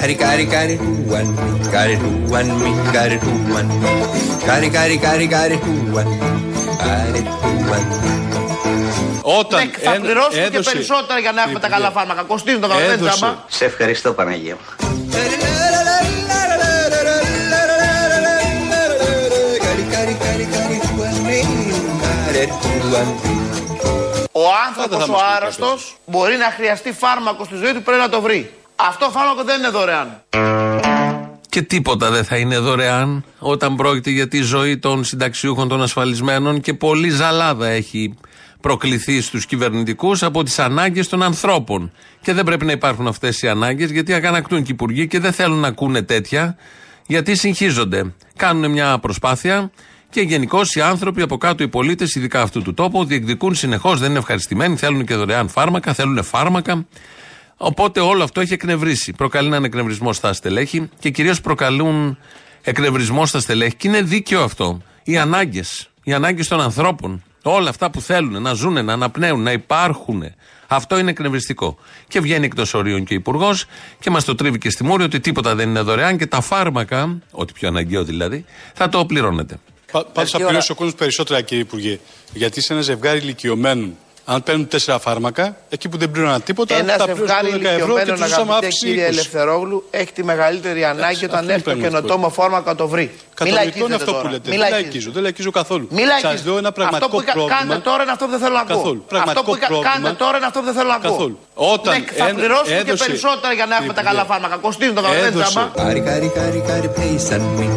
Κάρι, κάρι, κάρι, του one me, κάρι, του one me, κάρι, του one me. Κάρι, κάρι, κάρι, κάρι, του one me, κάρι, του one me. Όταν Ναι, θα έ- πληρώσουμε και έδωσε- περισσότερα για να έχουμε τα Υπουργέ, καλά φάρμακα. Κοστίζουν το καλό, δεν έδωσε- τζάμπα. Σε ευχαριστώ Παναγία μου. Κάρι, κάρι, κάρι, κάρι, του one me, κάρι, του one me. Ο θα άνθρωπος μας ο πει άρρωστος μπορεί να χρειαστεί φάρμακο στη ζωή του, πρέπει να το βρει. Αυτό φάρμακο δεν είναι δωρεάν. Και τίποτα δεν θα είναι δωρεάν όταν πρόκειται για τη ζωή των συνταξιούχων των ασφαλισμένων και πολλή ζαλάδα έχει προκληθεί στους κυβερνητικούς από τις ανάγκες των ανθρώπων. Και δεν πρέπει να υπάρχουν αυτές οι ανάγκες γιατί αγανακτούν και οι υπουργοί και δεν θέλουν να ακούνε τέτοια γιατί συγχύζονται. Κάνουν μια προσπάθεια και γενικώ οι άνθρωποι από κάτω, οι πολίτες, ειδικά αυτού του τόπου, διεκδικούν συνεχώς, δεν είναι ευχαριστημένοι, θέλουν και δωρεάν φάρμακα, θέλουν φάρμακα. Οπότε όλο αυτό έχει εκνευρίσει. Προκαλεί έναν εκνευρισμό στα στελέχη και κυρίως προκαλούν εκνευρισμό στα στελέχη. Και είναι δίκαιο αυτό. Οι ανάγκες. Οι ανάγκες των ανθρώπων. Όλα αυτά που θέλουν να ζουν, να αναπνέουν, να υπάρχουν. Αυτό είναι εκνευριστικό. Και βγαίνει εκτός ορίων και ο Υπουργός και μας το τρίβει και στη μούρη ότι τίποτα δεν είναι δωρεάν και τα φάρμακα, ό,τι πιο αναγκαίο δηλαδή, θα το πληρώνετε. Πα- Πάντω θα πληρώσει ο κόσμος περισσότερα, κύριε Υπουργέ. Γιατί σε ένα ζευγάρι ηλικιωμένων, αν παίρνουν τέσσερα φάρμακα, εκεί που δεν πλήρωναν τίποτα, Ένα θα πληρώσουν ζευγάρι 10 ευρώ και ηλικιωμένων, τους ζούσαμε αγαπητέ αύξηση. κύριε 20. Ελευθερόγλου, έχει τη μεγαλύτερη ανάγκη αυτό όταν είναι έρθει το πραγματικό. καινοτόμο φάρμακο το βρει. Μην Κατανοητό είναι λαϊκίζετε αυτό που τώρα. λέτε. Μην Δεν λαϊκίζετε. λαϊκίζω, δεν λαϊκίζω καθόλου. Μην Σας λαϊκίζετε. λέω ένα πραγματικό αυτό που κα- πρόβλημα. κάνετε τώρα είναι αυτό που δεν θέλω να ακούω. Καθόλου. Αυτό Πραγματικό που κα- πρόβλημα. κάνετε τώρα είναι αυτό που δεν θέλω να ακούω. Καθόλου. Όταν ναι, θα ένα- πληρώσουμε και έδωσε- περισσότερα για να έχουμε τα καλά Υπουργέ, φάρμακα. Κοστίζουν το καλό, δεν έδωσε- τζάμπα. Gotta, gotta, gotta, gotta pay something.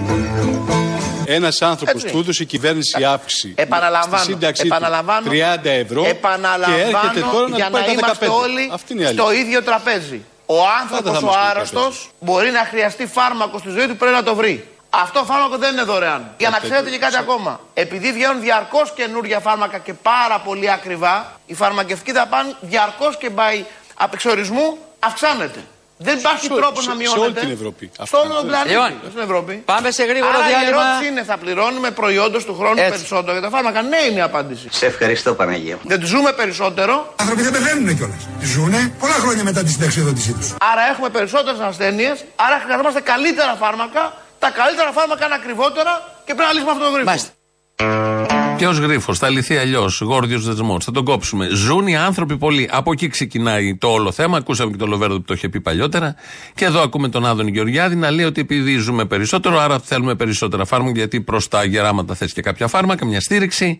Gotta pay something. Gotta pay something. Gotta, gotta, gotta, gotta pay something. Gotta pay something. Ένας άνθρωπος Έτσι. του έδωσε η κυβέρνηση αύξηση. Επαναλαμβάνω, Στη σύνταξή του επαναλαμβάνω, 30 ευρώ. επαναλαμβάνω και έρχεται τώρα να για του πάει να τα είμαστε 15. όλοι Αυτή είναι η αλήθεια. στο ίδιο τραπέζι. Ο Πάντα άνθρωπος θα ο είμαστε στο άρρωστος τραπέζι. μπορεί να χρειαστεί φάρμακο στη ζωή του, πρέπει να το βρει. Αυτό φάρμακο δεν είναι δωρεάν. Για να ξέρετε και κάτι ακόμα. Επειδή βγαίνουν διαρκώς καινούργια φάρμακα και πάρα πολύ ακριβά, η φαρμακευτική δαπάνη διαρκώς και by απεξορισμού αυξάνεται. Δεν υπάρχει Σε- τρόπο σε- να σε μειώνεται. όλη την Ευρώπη. Σε Αυτό όλο είναι τον το- πλανήτη. Λοιπόν, στην Ευρώπη. πάμε σε γρήγορο Άρα διάλειμμα. Η ερώτηση είναι, θα πληρώνουμε προϊόντος του χρόνου Έτσι. περισσότερο για τα φάρμακα. Ναι, είναι η απάντηση. Σε ευχαριστώ Παναγία μου. Δεν ζούμε περισσότερο, Οι άνθρωποι δεν πεθαίνουν κιόλας. Ζούνε πολλά χρόνια μετά τη συνταξιοδότησή τους. άρα έχουμε περισσότερες ασθένειες, άρα χρειαζόμαστε καλύτερα φάρμακα. Τα καλύτερα φάρμακα είναι ακριβότερα και πρέπει να λύσουμε αυτό το γρήγορο. Μάλιστα. Και ως γρίφος, θα λυθεί αλλιώς. Γόρδιος δεσμός. Θα τον κόψουμε. Ζουν οι άνθρωποι πολύ. Από εκεί ξεκινάει το όλο θέμα. Ακούσαμε και τον Λοβέρδο που το είχε πει παλιότερα. Και εδώ ακούμε τον Άδωνη Γεωργιάδη να λέει ότι επειδή ζούμε περισσότερο, άρα θέλουμε περισσότερα φάρμακα, γιατί προς τα γεράματα θες και κάποια φάρμακα, μια στήριξη.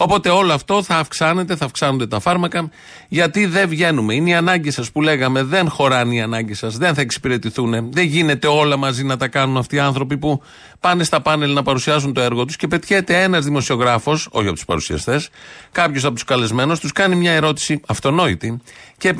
Οπότε όλο αυτό θα αυξάνεται, θα αυξάνονται τα φάρμακα, γιατί δεν βγαίνουμε. Είναι οι ανάγκες σας που λέγαμε, δεν χωράνε οι ανάγκες σας, δεν θα εξυπηρετηθούν. Δεν γίνεται όλα μαζί να τα κάνουν αυτοί οι άνθρωποι που πάνε στα πάνελ να παρουσιάσουν το έργο τους και πετιέται ένας δημοσιογράφος, όχι από τους παρουσιαστές, κάποιος από τους καλεσμένους, τους κάνει μια ερώτηση αυτονόητη και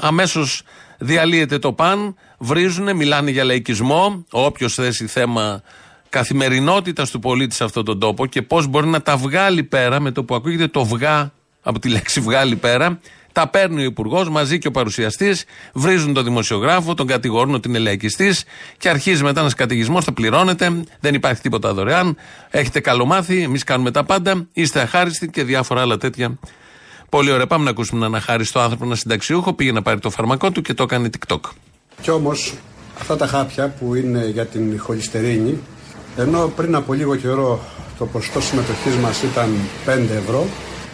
αμέσως διαλύεται το παν, βρίζουν, μιλάνε για λαϊκισμό. Όποιος θέσει θέμα καθημερινότητας του πολίτη σε αυτόν τον τόπο και πώς μπορεί να τα βγάλει πέρα με το που ακούγεται το βγά από τη λέξη βγάλει πέρα. Τα παίρνει ο Υπουργός μαζί και ο παρουσιαστής, βρίζουν τον δημοσιογράφο, τον κατηγορούν ότι είναι λαϊκιστής και αρχίζει μετά ένας καταιγισμός. Θα πληρώνετε, δεν υπάρχει τίποτα δωρεάν. Έχετε καλομάθει, εμείς κάνουμε τα πάντα, είστε αχάριστοι και διάφορα άλλα τέτοια. Πολύ ωραία. Πάμε να ακούσουμε έναν αχάριστο άνθρωπο, ένα συνταξιούχο. Πήγε να πάρει το φαρμακό του και το έκανε TikTok. Κι όμως αυτά τα χάπια που είναι για την χολυστερίνη, ενώ πριν από λίγο καιρό το ποσοστό συμμετοχής μας ήταν 5 ευρώ,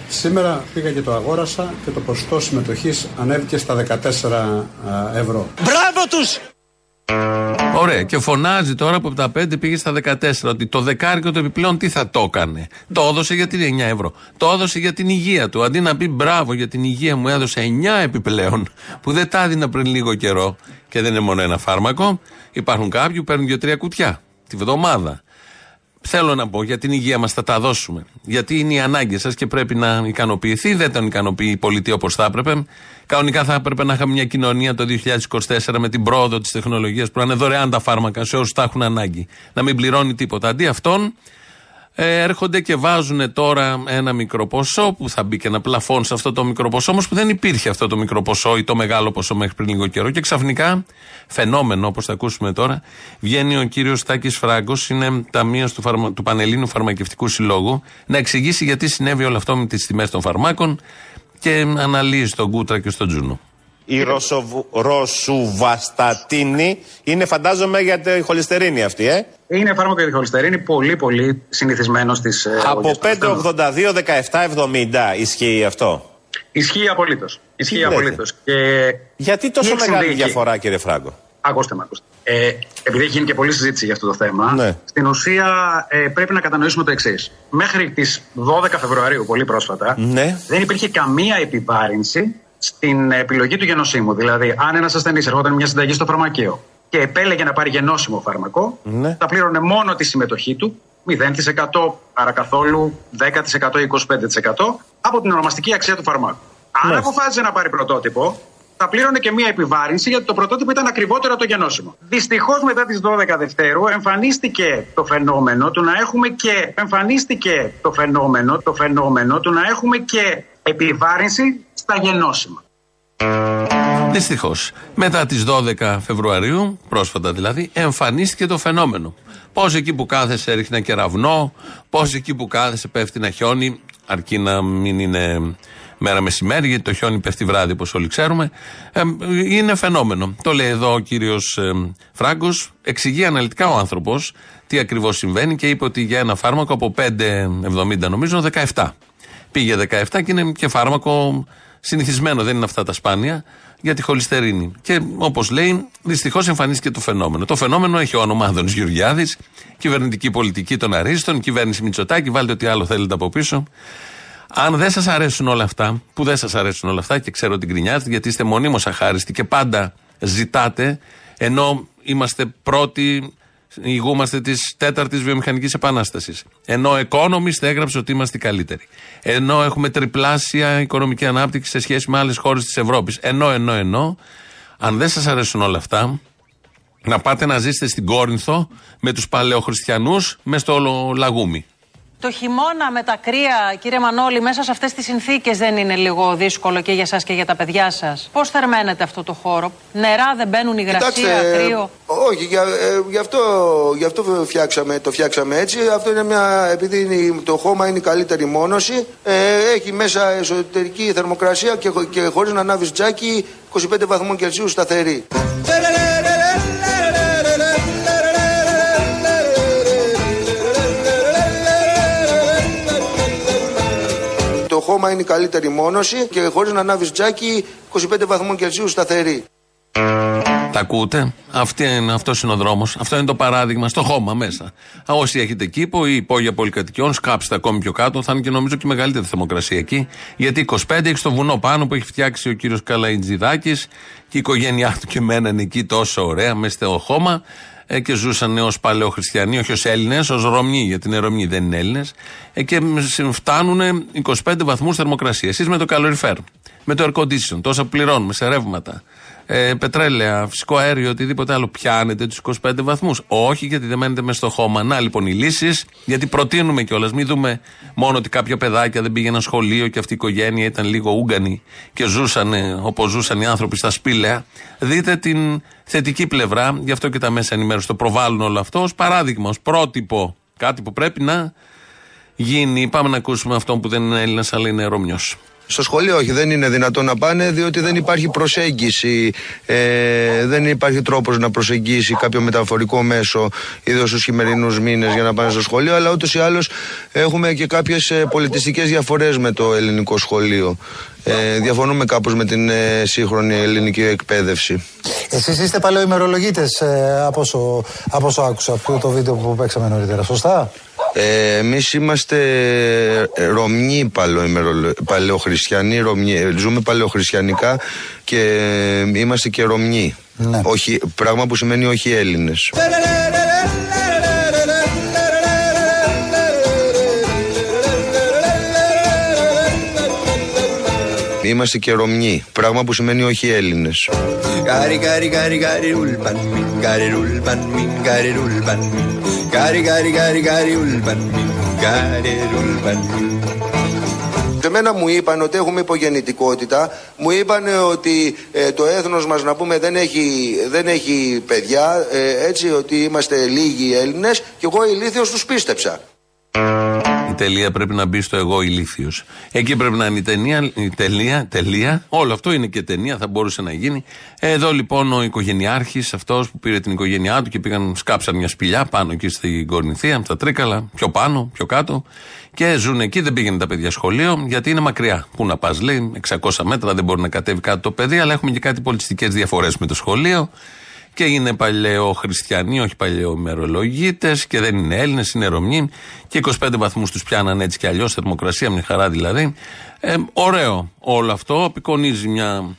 σήμερα πήγα και το αγόρασα και το ποσοστό συμμετοχής ανέβηκε στα 14 α, ευρώ. Μπράβο τους! Ωραία. Και φωνάζει τώρα που από τα 5 πήγε στα 14 ότι το δεκάρικο το επιπλέον τι θα το έκανε; Το έδωσε για την 9 ευρώ. Το έδωσε για την υγεία του. Αντί να πει μπράβο για την υγεία μου έδωσε 9 επιπλέον που δεν τα έδινα πριν λίγο καιρό και δεν είναι μόνο ένα φάρμακο. Υπάρχουν κάποιοι που παίρνουν 2-3 κουτιά τη βδομάδα. Θέλω να πω για την υγεία μας θα τα δώσουμε. Γιατί είναι η ανάγκη σας και πρέπει να ικανοποιηθεί. Δεν τον ικανοποιεί η πολιτεία όπως θα έπρεπε. Κανονικά θα έπρεπε να είχαμε μια κοινωνία το 2024 με την πρόοδο της τεχνολογίας που να είναι δωρεάν τα φάρμακα σε όσους τα έχουν ανάγκη. Να μην πληρώνει τίποτα. Αντί αυτόν, Ε, έρχονται και βάζουν τώρα ένα μικρό ποσό που θα μπει και ένα πλαφόν σε αυτό το μικρό ποσό, όμως που δεν υπήρχε αυτό το μικρό ποσό ή το μεγάλο ποσό μέχρι πριν λίγο καιρό. Και ξαφνικά, φαινόμενο όπως θα ακούσουμε τώρα, βγαίνει ο κύριος Τάκης Φράγκος, είναι ταμείο του, φαρμα, του Πανελλήνου Φαρμακευτικού Συλλόγου, να εξηγήσει γιατί συνέβη όλο αυτό με τις τιμές των φαρμάκων και αναλύει στον Κούτρα και στον Τζούνο. Η ροσοβου- ροσουβαστατίνη είναι φαντάζομαι για τη χολυστερίνη αυτή, ε. Είναι φάρμακο για τη χολυστερίνη, πολύ πολύ συνηθισμένος στις. Από 5,82-17,70 ισχύει αυτό. Ισχύει απολύτως. Ισχύει λέτε; απολύτως. Και Γιατί τόσο η μεγάλη εξενδίκη- διαφορά, κύριε Φράγκο; Ακούστε με, ακούστε. Ε, επειδή έχει γίνει και πολλή συζήτηση για αυτό το θέμα, Ναι. στην ουσία ε, πρέπει να κατανοήσουμε το εξής. Μέχρι τις 12 Φεβρουαρίου, πολύ πρόσφατα, Ναι. δεν υπήρχε καμία επιβάρυνση στην επιλογή του γενοσύμου. Δηλαδή, αν ένας ασθενής ερχόταν μια συνταγή στο φαρμακείο και επέλεγε να πάρει γενώσιμο φάρμακο, Ναι. θα πλήρωνε μόνο τη συμμετοχή του, 0% παρακαθόλου 10% ή 25% από την ονομαστική αξία του φαρμάκου. Αν Ναι. αποφάσισε να πάρει πρωτότυπο, θα πλήρωνε και μία επιβάρυνση γιατί το πρωτότυπο ήταν ακριβότερο από το γενώσιμο. Δυστυχώς μετά τις 12 Δευτέρου εμφανίστηκε το φαινόμενο του να έχουμε και εμφανίστηκε το φαινόμενο, το φαινόμενο του να έχουμε και επιβάρυνση στα γενώσιμα. Δυστυχώς. Μετά τις 12 Φεβρουαρίου, πρόσφατα δηλαδή, εμφανίστηκε το φαινόμενο. Πώς εκεί που κάθεσαι έριχνε κεραυνό, πώς εκεί που κάθεσαι πέφτει ένα χιόνι, αρκεί να μην είναι μέρα μεσημέρι, γιατί το χιόνι πέφτει βράδυ, όπως όλοι ξέρουμε. Ε, είναι φαινόμενο. Το λέει εδώ ο κύριος ε, Φράγκος. Εξηγεί αναλυτικά ο άνθρωπος τι ακριβώς συμβαίνει και είπε ότι για ένα φάρμακο από 5,70 νομίζω 17. Πήγε 17 και είναι και φάρμακο συνηθισμένο, δεν είναι αυτά τα σπάνια, για τη χολυστερίνη. Και όπως λέει, δυστυχώς εμφανίστηκε το φαινόμενο. Το φαινόμενο έχει όνομα Άδωνης Γεωργιάδης, κυβερνητική πολιτική των Αρίστων, κυβέρνηση Μητσοτάκη, βάλτε ό,τι άλλο θέλετε από πίσω. Αν δεν σας αρέσουν όλα αυτά, που δεν σας αρέσουν όλα αυτά και ξέρω ότι γκρινιάζετε γιατί είστε μονίμως αχάριστοι και πάντα ζητάτε, ενώ είμαστε πρώτοι, ηγούμαστε της τέταρτης βιομηχανικής επανάστασης. Ενώ ο Economist έγραψε ότι είμαστε οι καλύτεροι. Ενώ έχουμε τριπλάσια οικονομική ανάπτυξη σε σχέση με άλλες χώρες της Ευρώπης. Ενώ, ενώ, ενώ, αν δεν σας αρέσουν όλα αυτά, να πάτε να ζήσετε στην Κόρινθο με τους παλαιοχριστιανούς μες στο λαγούμι. Το χειμώνα με τα κρύα, κύριε Μανώλη, μέσα σε αυτές τις συνθήκες δεν είναι λίγο δύσκολο και για σας και για τα παιδιά σας. Πώς θερμαίνετε αυτό το χώρο, νερά δεν μπαίνουν υγρασία, κρύο; όχι, για, ε, γι, αυτό, γι' αυτό φτιάξαμε, το φτιάξαμε έτσι. Αυτό είναι μια, επειδή είναι, το χώμα είναι η καλύτερη μόνωση, ε, έχει μέσα εσωτερική θερμοκρασία και, χω- και χωρίς να ανάβεις τζάκι 25 βαθμούς Κελσίου σταθερή. Το χώμα είναι η καλύτερη μόνωση και χωρίς να ανάβεις τζάκι 25 βαθμούς Κελσίου σταθερή. Τα ακούτε; Αυτή είναι, αυτός είναι ο δρόμος. Αυτό είναι το παράδειγμα στο χώμα μέσα. Α, Όσοι έχετε κήπο ή υπόγεια πολυκατοικιών, σκάψτε ακόμη πιο κάτω. Θα είναι και νομίζω και μεγαλύτερη θερμοκρασία εκεί. Γιατί 25 έχει στο βουνό πάνω που έχει φτιάξει ο κύριος Καλαϊτζιδάκη και η οικογένειά του και μέναν εκεί τόσο ωραία μέσα στο χώμα ε, και ζούσαν ως παλαιοχριστιανοί, όχι ως Έλληνες, ως Ρωμνοί, γιατί είναι Ρωμνοί, δεν είναι Έλληνες. Ε, και μ- φτάνουν 25 βαθμούς θερμοκρασίας. Εσείς με το καλοριφέρ, με το air condition, τόσα που πληρώνουμε σε ρεύματα, ε, πετρέλαια, φυσικό αέριο, οτιδήποτε άλλο, πιάνετε τους 25 βαθμούς. Όχι, γιατί δεν μένετε μέσα στο χώμα. Να λοιπόν οι λύσεις, γιατί προτείνουμε κιόλας. Μην δούμε μόνο ότι κάποια παιδάκια δεν πήγαιναν σχολείο και αυτή η οικογένεια ήταν λίγο ούγκανη και ζούσαν όπως ζούσαν οι άνθρωποι στα σπήλαια. Δείτε την θετική πλευρά, γι' αυτό και τα μέσα ενημέρωσης το προβάλλουν όλο αυτό ως παράδειγμα, ως πρότυπο. Κάτι που πρέπει να γίνει. Πάμε να ακούσουμε αυτόν που δεν είναι Έλληνας, αλλά είναι Ρωμιός. Στο σχολείο όχι, δεν είναι δυνατόν να πάνε διότι δεν υπάρχει προσέγγιση. Ε, δεν υπάρχει τρόπος να προσεγγίσει κάποιο μεταφορικό μέσο, ιδίως στους χειμερινούς μήνες για να πάνε στο σχολείο. Αλλά ούτως ή άλλως έχουμε και κάποιες πολιτιστικές διαφορές με το ελληνικό σχολείο. Ε, διαφωνούμε κάπως με την ε, σύγχρονη ελληνική εκπαίδευση. Εσείς είστε παλαιοημερολογίτες ε, από, όσο, από όσο άκουσα από το βίντεο που παίξαμε νωρίτερα, σωστά; Ε, Εμείς είμαστε ε, Ρωμνοί παλαιοημερολο- παλαιοχριστιανοί, Ρωμνοί. Ε, ζούμε παλαιοχριστιανικά και ε, είμαστε και Ρωμνοί. Όχι, πράγμα που σημαίνει όχι Έλληνες. Είμαστε και Ρωμιοί. Πράγμα που σημαίνει όχι Έλληνες. Gari gari gari gari ulpan min gari ulpan min gari ulpan min gari gari gari gari ulpan min gari ulpan min Εμένα μου είπαν ότι έχουμε υπογεννητικότητα, μου είπαν ότι ε, το έθνος μας να πούμε δεν έχει, δεν έχει παιδιά, ε, έτσι ότι είμαστε λίγοι Έλληνες. Και εγώ ηλίθιος τους πίστεψα. Η τελεία πρέπει να μπει στο εγώ ηλίθιος. Εκεί πρέπει να είναι η ταινία, η τελεία, τελεία. Όλο αυτό είναι και ταινία, θα μπορούσε να γίνει. Εδώ λοιπόν ο οικογενειάρχης, αυτός που πήρε την οικογένειά του και πήγαν, σκάψαν μια σπηλιά πάνω εκεί στην Κορνηθία, στα Τρίκαλα, πιο πάνω, πιο κάτω. Και ζουν εκεί, δεν πήγαινε τα παιδιά σχολείο, γιατί είναι μακριά. Πού να πας, λέει, 600 μέτρα δεν μπορεί να κατέβει κάτω το παιδί, αλλά έχουμε και κάτι πολιτιστικές διαφορές με το σχολείο. Και είναι παλαιοχριστιανοί, όχι παλαιομερολογίτε, και δεν είναι Έλληνες, είναι Ρωμιοί. Και 25 βαθμούς τους πιάναν έτσι κι αλλιώς, θερμοκρασία, μια χαρά δηλαδή. Ε, ωραίο όλο αυτό, απεικονίζει μια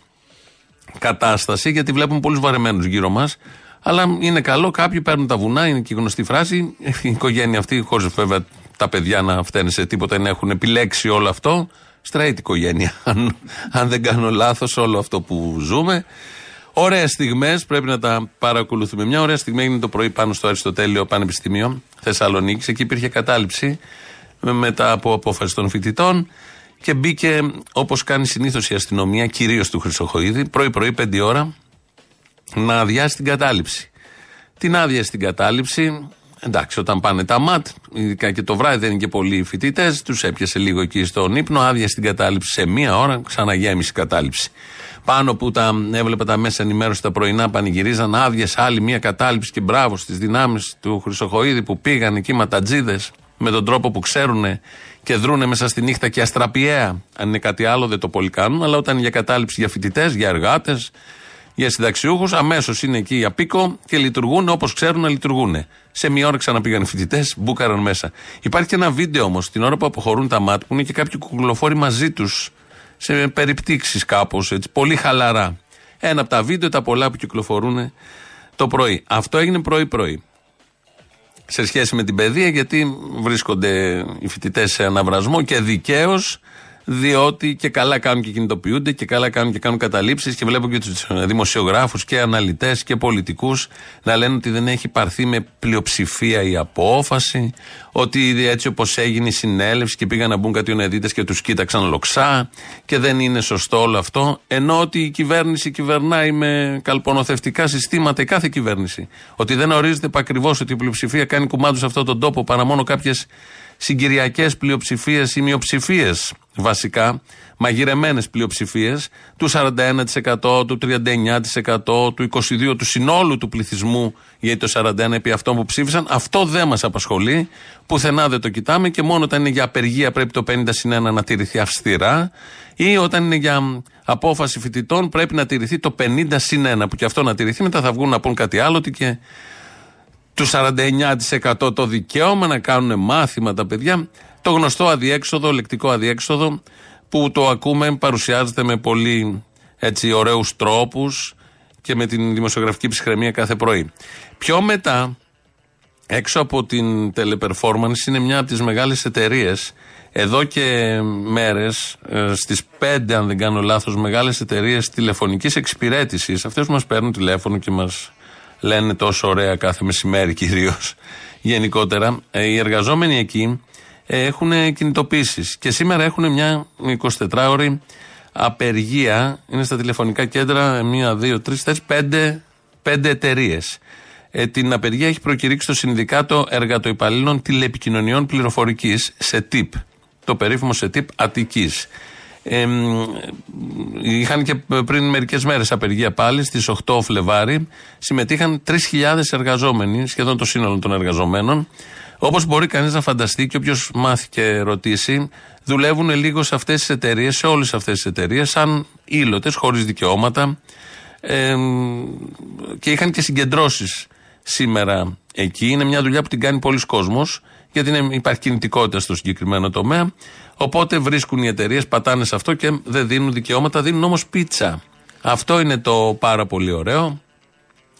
κατάσταση, γιατί βλέπουμε πολλούς βαρεμένους γύρω μας. Αλλά είναι καλό, κάποιοι παίρνουν τα βουνά, είναι και η γνωστή φράση. Η οικογένεια αυτή, χωρίς βέβαια τα παιδιά να φταίνουν σε τίποτα, να έχουν επιλέξει όλο αυτό. Straight οικογένεια. Αν, αν δεν κάνω λάθος, όλο αυτό που ζούμε. Ωραίες στιγμές, πρέπει να τα παρακολουθούμε. Μια ωραία στιγμή έγινε το πρωί πάνω στο Αριστοτέλειο Πανεπιστήμιο Θεσσαλονίκης. Εκεί υπήρχε κατάληψη μετά από απόφαση των φοιτητών και μπήκε όπως κάνει συνήθως η αστυνομία, κυρίως του Χρυσοχοίδη, πρωί-πρωί, 5 ώρα, να αδειάσει την κατάληψη. Την άδεια στην κατάληψη, εντάξει, όταν πάνε τα ΜΑΤ, ειδικά και το βράδυ δεν είναι και πολλοί φοιτητές, τους έπιασε λίγο εκεί στον ύπνο, άδεια στην κατάληψη σε μία ώρα, ξαναγέμισε η κατάληψη. Πάνω που τα έβλεπα τα μέσα ενημέρωση τα πρωινά πανηγυρίζαν άδειες άλλη μία κατάληψη και μπράβο στις δυνάμεις του Χρυσοχοίδη που πήγαν εκεί ματατζίδες με τον τρόπο που ξέρουν και δρούνε μέσα στη νύχτα και αστραπιαία. Αν είναι κάτι άλλο δεν το πολύ κάνουν, αλλά όταν είναι για κατάληψη για φοιτητές, για εργάτες, για συνταξιούχους, αμέσως είναι εκεί για πίκο και λειτουργούν όπως ξέρουν να λειτουργούν. Σε μία ώρα ξαναπήγαν οι φοιτητές, μπούκαραν μέσα. Υπάρχει και ένα βίντεο όμως την ώρα που αποχωρούν τα ΜΑΤ που είναι και κάποιοι κουκλοφόροι μαζί τους σε περιπτύξεις κάπως έτσι, πολύ χαλαρά. Ένα από τα βίντεο, τα πολλά που κυκλοφορούν το πρωί. Αυτό έγινε πρωί-πρωί. Σε σχέση με την παιδεία, γιατί βρίσκονται οι φοιτητές σε αναβρασμό και δικαίως διότι και καλά κάνουν και κινητοποιούνται και καλά κάνουν και κάνουν καταλήψεις και βλέπω και τους δημοσιογράφους και αναλυτές και πολιτικούς να λένε ότι δεν έχει πάρθει με πλειοψηφία η απόφαση, ότι έτσι όπως έγινε η συνέλευση και πήγαν να μπουν κάτι ονεδίτε και τους κοίταξαν λοξά και δεν είναι σωστό όλο αυτό. Ενώ ότι η κυβέρνηση κυβερνάει με καλπονοθευτικά συστήματα, η κάθε κυβέρνηση. Ότι δεν ορίζεται επακριβώ ότι η πλειοψηφία κάνει κουμάντους σε αυτόν τον τόπο παρά μόνο κάποιες συγκυριακές πλειοψηφίες ή μειοψηφίες βασικά, μαγειρεμένες πλειοψηφίες του 41%, του 39%, του 22% του συνόλου του πληθυσμού, γιατί το 41% επί αυτών που ψήφισαν. Αυτό δεν μας απασχολεί. Πουθενά δεν το κοιτάμε και μόνο όταν είναι για απεργία πρέπει το 50 συν 1 να τηρηθεί αυστηρά ή όταν είναι για απόφαση φοιτητών πρέπει να τηρηθεί το 50 συν 1 που και αυτό να τηρηθεί μετά θα βγουν να πούν κάτι άλλο ότι και του 49% το δικαίωμα να κάνουν μάθημα τα παιδιά. Το γνωστό αδιέξοδο, λεκτικό αδιέξοδο, που το ακούμε, παρουσιάζεται με πολύ έτσι ωραίους τρόπους και με την δημοσιογραφική ψυχραιμία κάθε πρωί. Πιο μετά, έξω από την teleperformance, είναι μια από τις μεγάλες εταιρείες. Εδώ και μέρες, ε, στις πέντε αν δεν κάνω λάθος, μεγάλες εταιρείες τηλεφωνικής εξυπηρέτησης, αυτές που μας παίρνουν τηλέφωνο και μας λένε τόσο ωραία κάθε μεσημέρι κυρίως. Γενικότερα, ε, οι εργαζόμενοι εκεί ε, έχουν κινητοποίησεις και σήμερα έχουν μια 24ωρη απεργία. Είναι στα τηλεφωνικά κέντρα μία, δύο, τρεις, τέσσερις, πέντε, πέντε εταιρείες. Ε, την απεργία έχει προκηρύξει το Συνδικάτο Εργατοϊπαλλήλων Τηλεπικοινωνιών Πληροφορικής, σε ΤΥΠ. Το περίφημο σε ΤΥΠ Αττικής. Ε, είχαν και πριν μερικές μέρες απεργία πάλι, στις 8 Φλεβάρι. Συμμετείχαν 3.000 εργαζόμενοι, σχεδόν το σύνολο των εργαζομένων. Όπως μπορεί κανείς να φανταστεί και όποιος μάθει και ρωτήσει, δουλεύουν λίγο σε αυτές τις εταιρείες, σε όλες αυτές τις εταιρείες, σαν ήλωτες, χωρίς δικαιώματα. Ε, και είχαν και συγκεντρώσεις σήμερα εκεί. Είναι μια δουλειά που την κάνει πολλοί κόσμος, γιατί είναι, υπάρχει κινητικότητα στο συγκεκριμένο τομέα. Οπότε βρίσκουν οι εταιρείες, πατάνε σε αυτό και δεν δίνουν δικαιώματα, δίνουν όμως πίτσα. Αυτό είναι το πάρα πολύ ωραίο.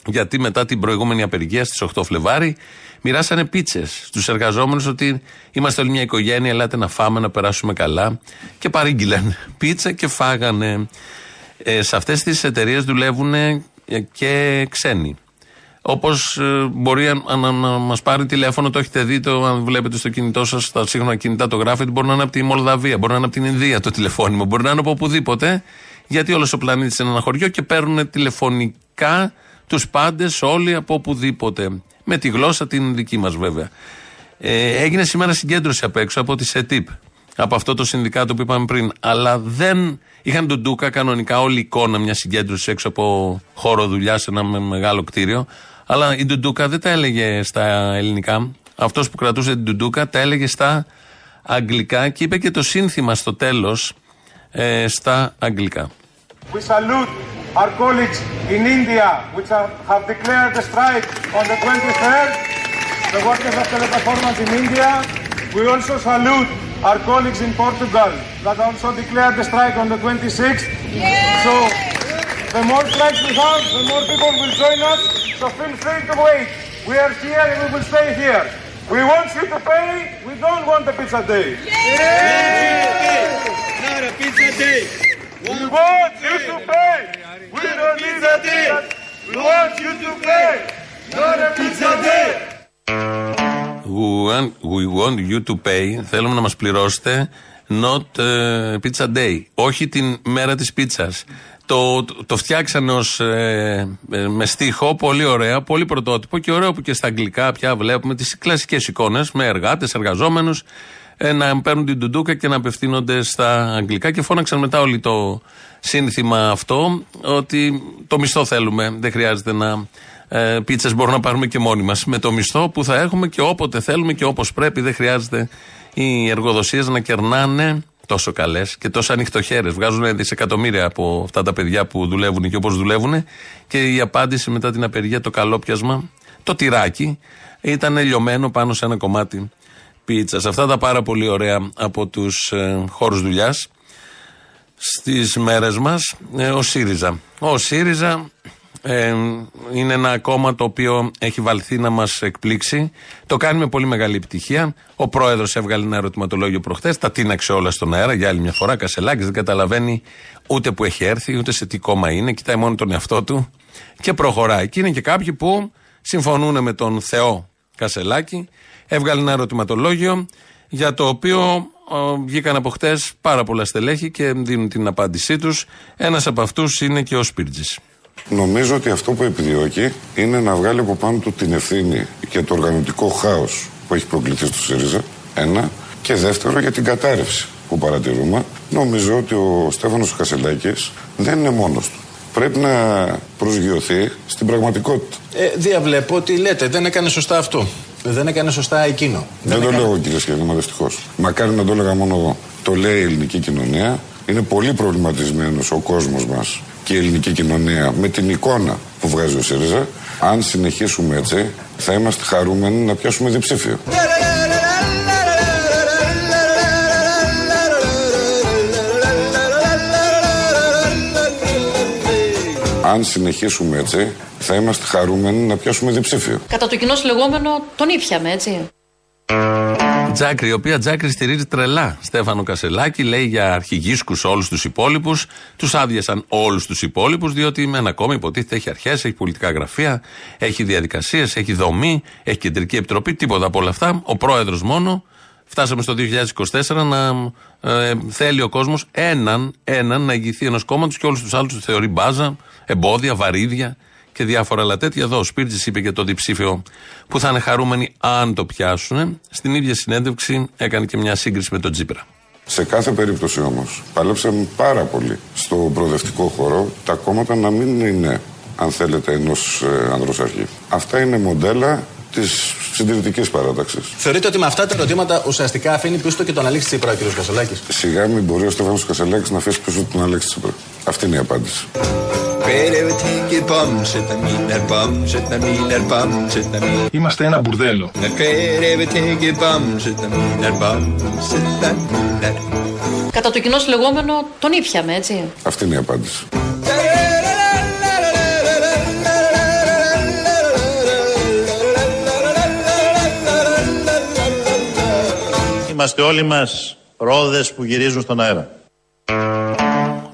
Γιατί μετά την προηγούμενη απεργία στις 8 Φλεβάρι μοιράσανε πίτσες στους εργαζόμενους ότι είμαστε όλοι μια οικογένεια, ελάτε να φάμε, να περάσουμε καλά. Και παρήγγειλαν πίτσα και φάγανε. Ε, σε αυτές τις εταιρείες δουλεύουν ε, και ξένοι. Όπως μπορεί αν, να μας πάρει τηλέφωνο, το έχετε δει, το, αν βλέπετε στο κινητό σας, στα σύγχρονα κινητά το γράφετε, μπορεί να είναι από τη Μολδαβία, μπορεί να είναι από την Ινδία το τηλεφώνημα, μπορεί να είναι από οπουδήποτε, γιατί όλος ο πλανήτης είναι ένα χωριό και παίρνουν τηλεφωνικά τους πάντες όλοι από οπουδήποτε. Με τη γλώσσα την δική μας βέβαια. Ε, έγινε σήμερα συγκέντρωση απ' έξω από τη ΣΕΤΙΠ. Από αυτό το συνδικάτο που είπαμε πριν. Αλλά δεν είχαν τον Ντούκα κανονικά όλη η εικόνα μιας συγκέντρωσης έξω από χώρο δουλειάς σε ένα μεγάλο κτίριο. Αλλά η Ντουντούκα δεν τα έλεγε στα ελληνικά. Αυτό που κρατούσε την Ντουντούκα τα έλεγε στα αγγλικά και είπε και το σύνθημα στο τέλο ε, στα αγγλικά. We salute our colleagues in India, which are, have declared a strike on the 23rd. The workers of Teleperformance in India. We also salute our colleagues in Portugal that also declared the strike on the 26th. So the more strikes we have, the more people will join us. So feel free to wait. We are here and we will stay here. We want you to pay. We don't want a pizza day. Not a pizza day. We want you to pay. We don't need a day. We want you to pay. Not a pizza day. We want, we want you to pay. Θέλουμε να μας πληρώσετε not uh, pizza day. Όχι την μέρα της πίτσας. Το, το, το φτιάξανε ως, ε, ε, με στίχο, πολύ ωραία, πολύ πρωτότυπο και ωραίο που και στα αγγλικά πια βλέπουμε τις κλασικές εικόνες με εργάτες, εργαζόμενους ε, να παίρνουν την τουντούκα και να απευθύνονται στα αγγλικά και φώναξαν μετά όλοι το σύνθημα αυτό ότι το μισθό θέλουμε, δεν χρειάζεται να ε, πίτσες μπορούμε να πάρουμε και μόνοι μας με το μισθό που θα έχουμε και όποτε θέλουμε και όπως πρέπει δεν χρειάζεται οι εργοδοσίες να κερνάνε τόσο καλές και τόσο ανοιχτοχέρε. Βγάζουν δισεκατομμύρια από αυτά τα παιδιά που δουλεύουν και όπως δουλεύουν. Και η απάντηση μετά την απεργία, το καλόπιασμα, το τυράκι, ήταν λιωμένο πάνω σε ένα κομμάτι πίτσας. Αυτά τα πάρα πολύ ωραία από τους ε, χώρους δουλειάς στις μέρες μας, ε, ο ΣΥΡΙΖΑ. Ο ΣΥΡΙΖΑ ε, είναι ένα κόμμα το οποίο έχει βαλθεί να μας εκπλήξει. Το κάνει με πολύ μεγάλη επιτυχία. Ο πρόεδρος έβγαλε ένα ερωτηματολόγιο προχθές, τα τίναξε όλα στον αέρα για άλλη μια φορά. Κασελάκης δεν καταλαβαίνει ούτε που έχει έρθει, ούτε σε τι κόμμα είναι. Κοιτάει μόνο τον εαυτό του και προχωράει. Και είναι και κάποιοι που συμφωνούν με τον Θεό Κασελάκη. Έβγαλε ένα ερωτηματολόγιο για το οποίο βγήκαν από χτες πάρα πολλά στελέχη και δίνουν την απάντησή τους. Ένας από αυτούς είναι και ο Σπίρτζης. Νομίζω ότι αυτό που επιδιώκει είναι να βγάλει από πάνω του την ευθύνη και το οργανωτικό χάος που έχει προκληθεί στο ΣΥΡΙΖΑ. Ένα. Και δεύτερο για την κατάρρευση που παρατηρούμε. Νομίζω ότι ο Στέφανος Κασελάκης δεν είναι μόνος του. Πρέπει να προσγειωθεί στην πραγματικότητα. Ε, διαβλέπω ότι λέτε δεν έκανε σωστά αυτό. Δεν έκανε σωστά εκείνο. Δεν, δεν το λέω κύριε Σκέφτημα, δυστυχώς. Μακάρι να το έλεγα μόνο εγώ. Το λέει η ελληνική κοινωνία. Είναι πολύ προβληματισμένος ο κόσμος μας και η ελληνική κοινωνία με την εικόνα που βγάζει ο ΣΥΡΙΖΑ. Αν συνεχίσουμε έτσι, θα είμαστε χαρούμενοι να πιάσουμε διψήφιο. Αν συνεχίσουμε έτσι, θα είμαστε χαρούμενοι να πιάσουμε διψήφιο. Κατά το κοινό λεγόμενο τον ήπιαμε, έτσι. Τζάκρη, η οποία Τζάκρη στηρίζει τρελά Στέφανο Κασελάκη, λέει για αρχηγίσκους όλους τους υπόλοιπους. Τους άδειασαν όλους τους υπόλοιπους, διότι με ένα κόμμα υποτίθεται έχει αρχές, έχει πολιτικά γραφεία, έχει διαδικασίες, έχει δομή, έχει κεντρική επιτροπή, τίποτα από όλα αυτά. Ο πρόεδρος μόνο. Φτάσαμε στο 2024 να ε, θέλει ο κόσμος έναν, έναν να ηγηθεί ενός κόμματος και όλους τους άλλους τους θεωρεί μπάζα, εμπόδια, βαρύδια και διάφορα άλλα τέτοια. Εδώ ο Σπίρτζης είπε για το διψήφιο που θα είναι χαρούμενοι αν το πιάσουν. Στην ίδια συνέντευξη έκανε και μια σύγκριση με τον Τζίπρα. Σε κάθε περίπτωση όμως, παλέψαμε πάρα πολύ στο προοδευτικό χώρο τα κόμματα να μην είναι, αν θέλετε, ενός ε, ανδροσαρχή. Αυτά είναι μοντέλα της συντηρητικής παράταξης. Θεωρείτε ότι με αυτά τα ερωτήματα ουσιαστικά αφήνει πίσω και τον Αλέξη Τσίπρα ο κ. Κασελάκης; Σιγά μην μπορεί ο Στέφανος Κασελάκης να αφήσει πίσω τον Αλέξη Τσίπρα. Αυτή είναι η απάντηση. Είμαστε ένα μπουρδέλο. Κατά το κοινό λεγόμενο τον ήπιαμε, έτσι. Αυτή είναι η απάντηση. Είμαστε όλοι μας ρόδες που γυρίζουν στον αέρα.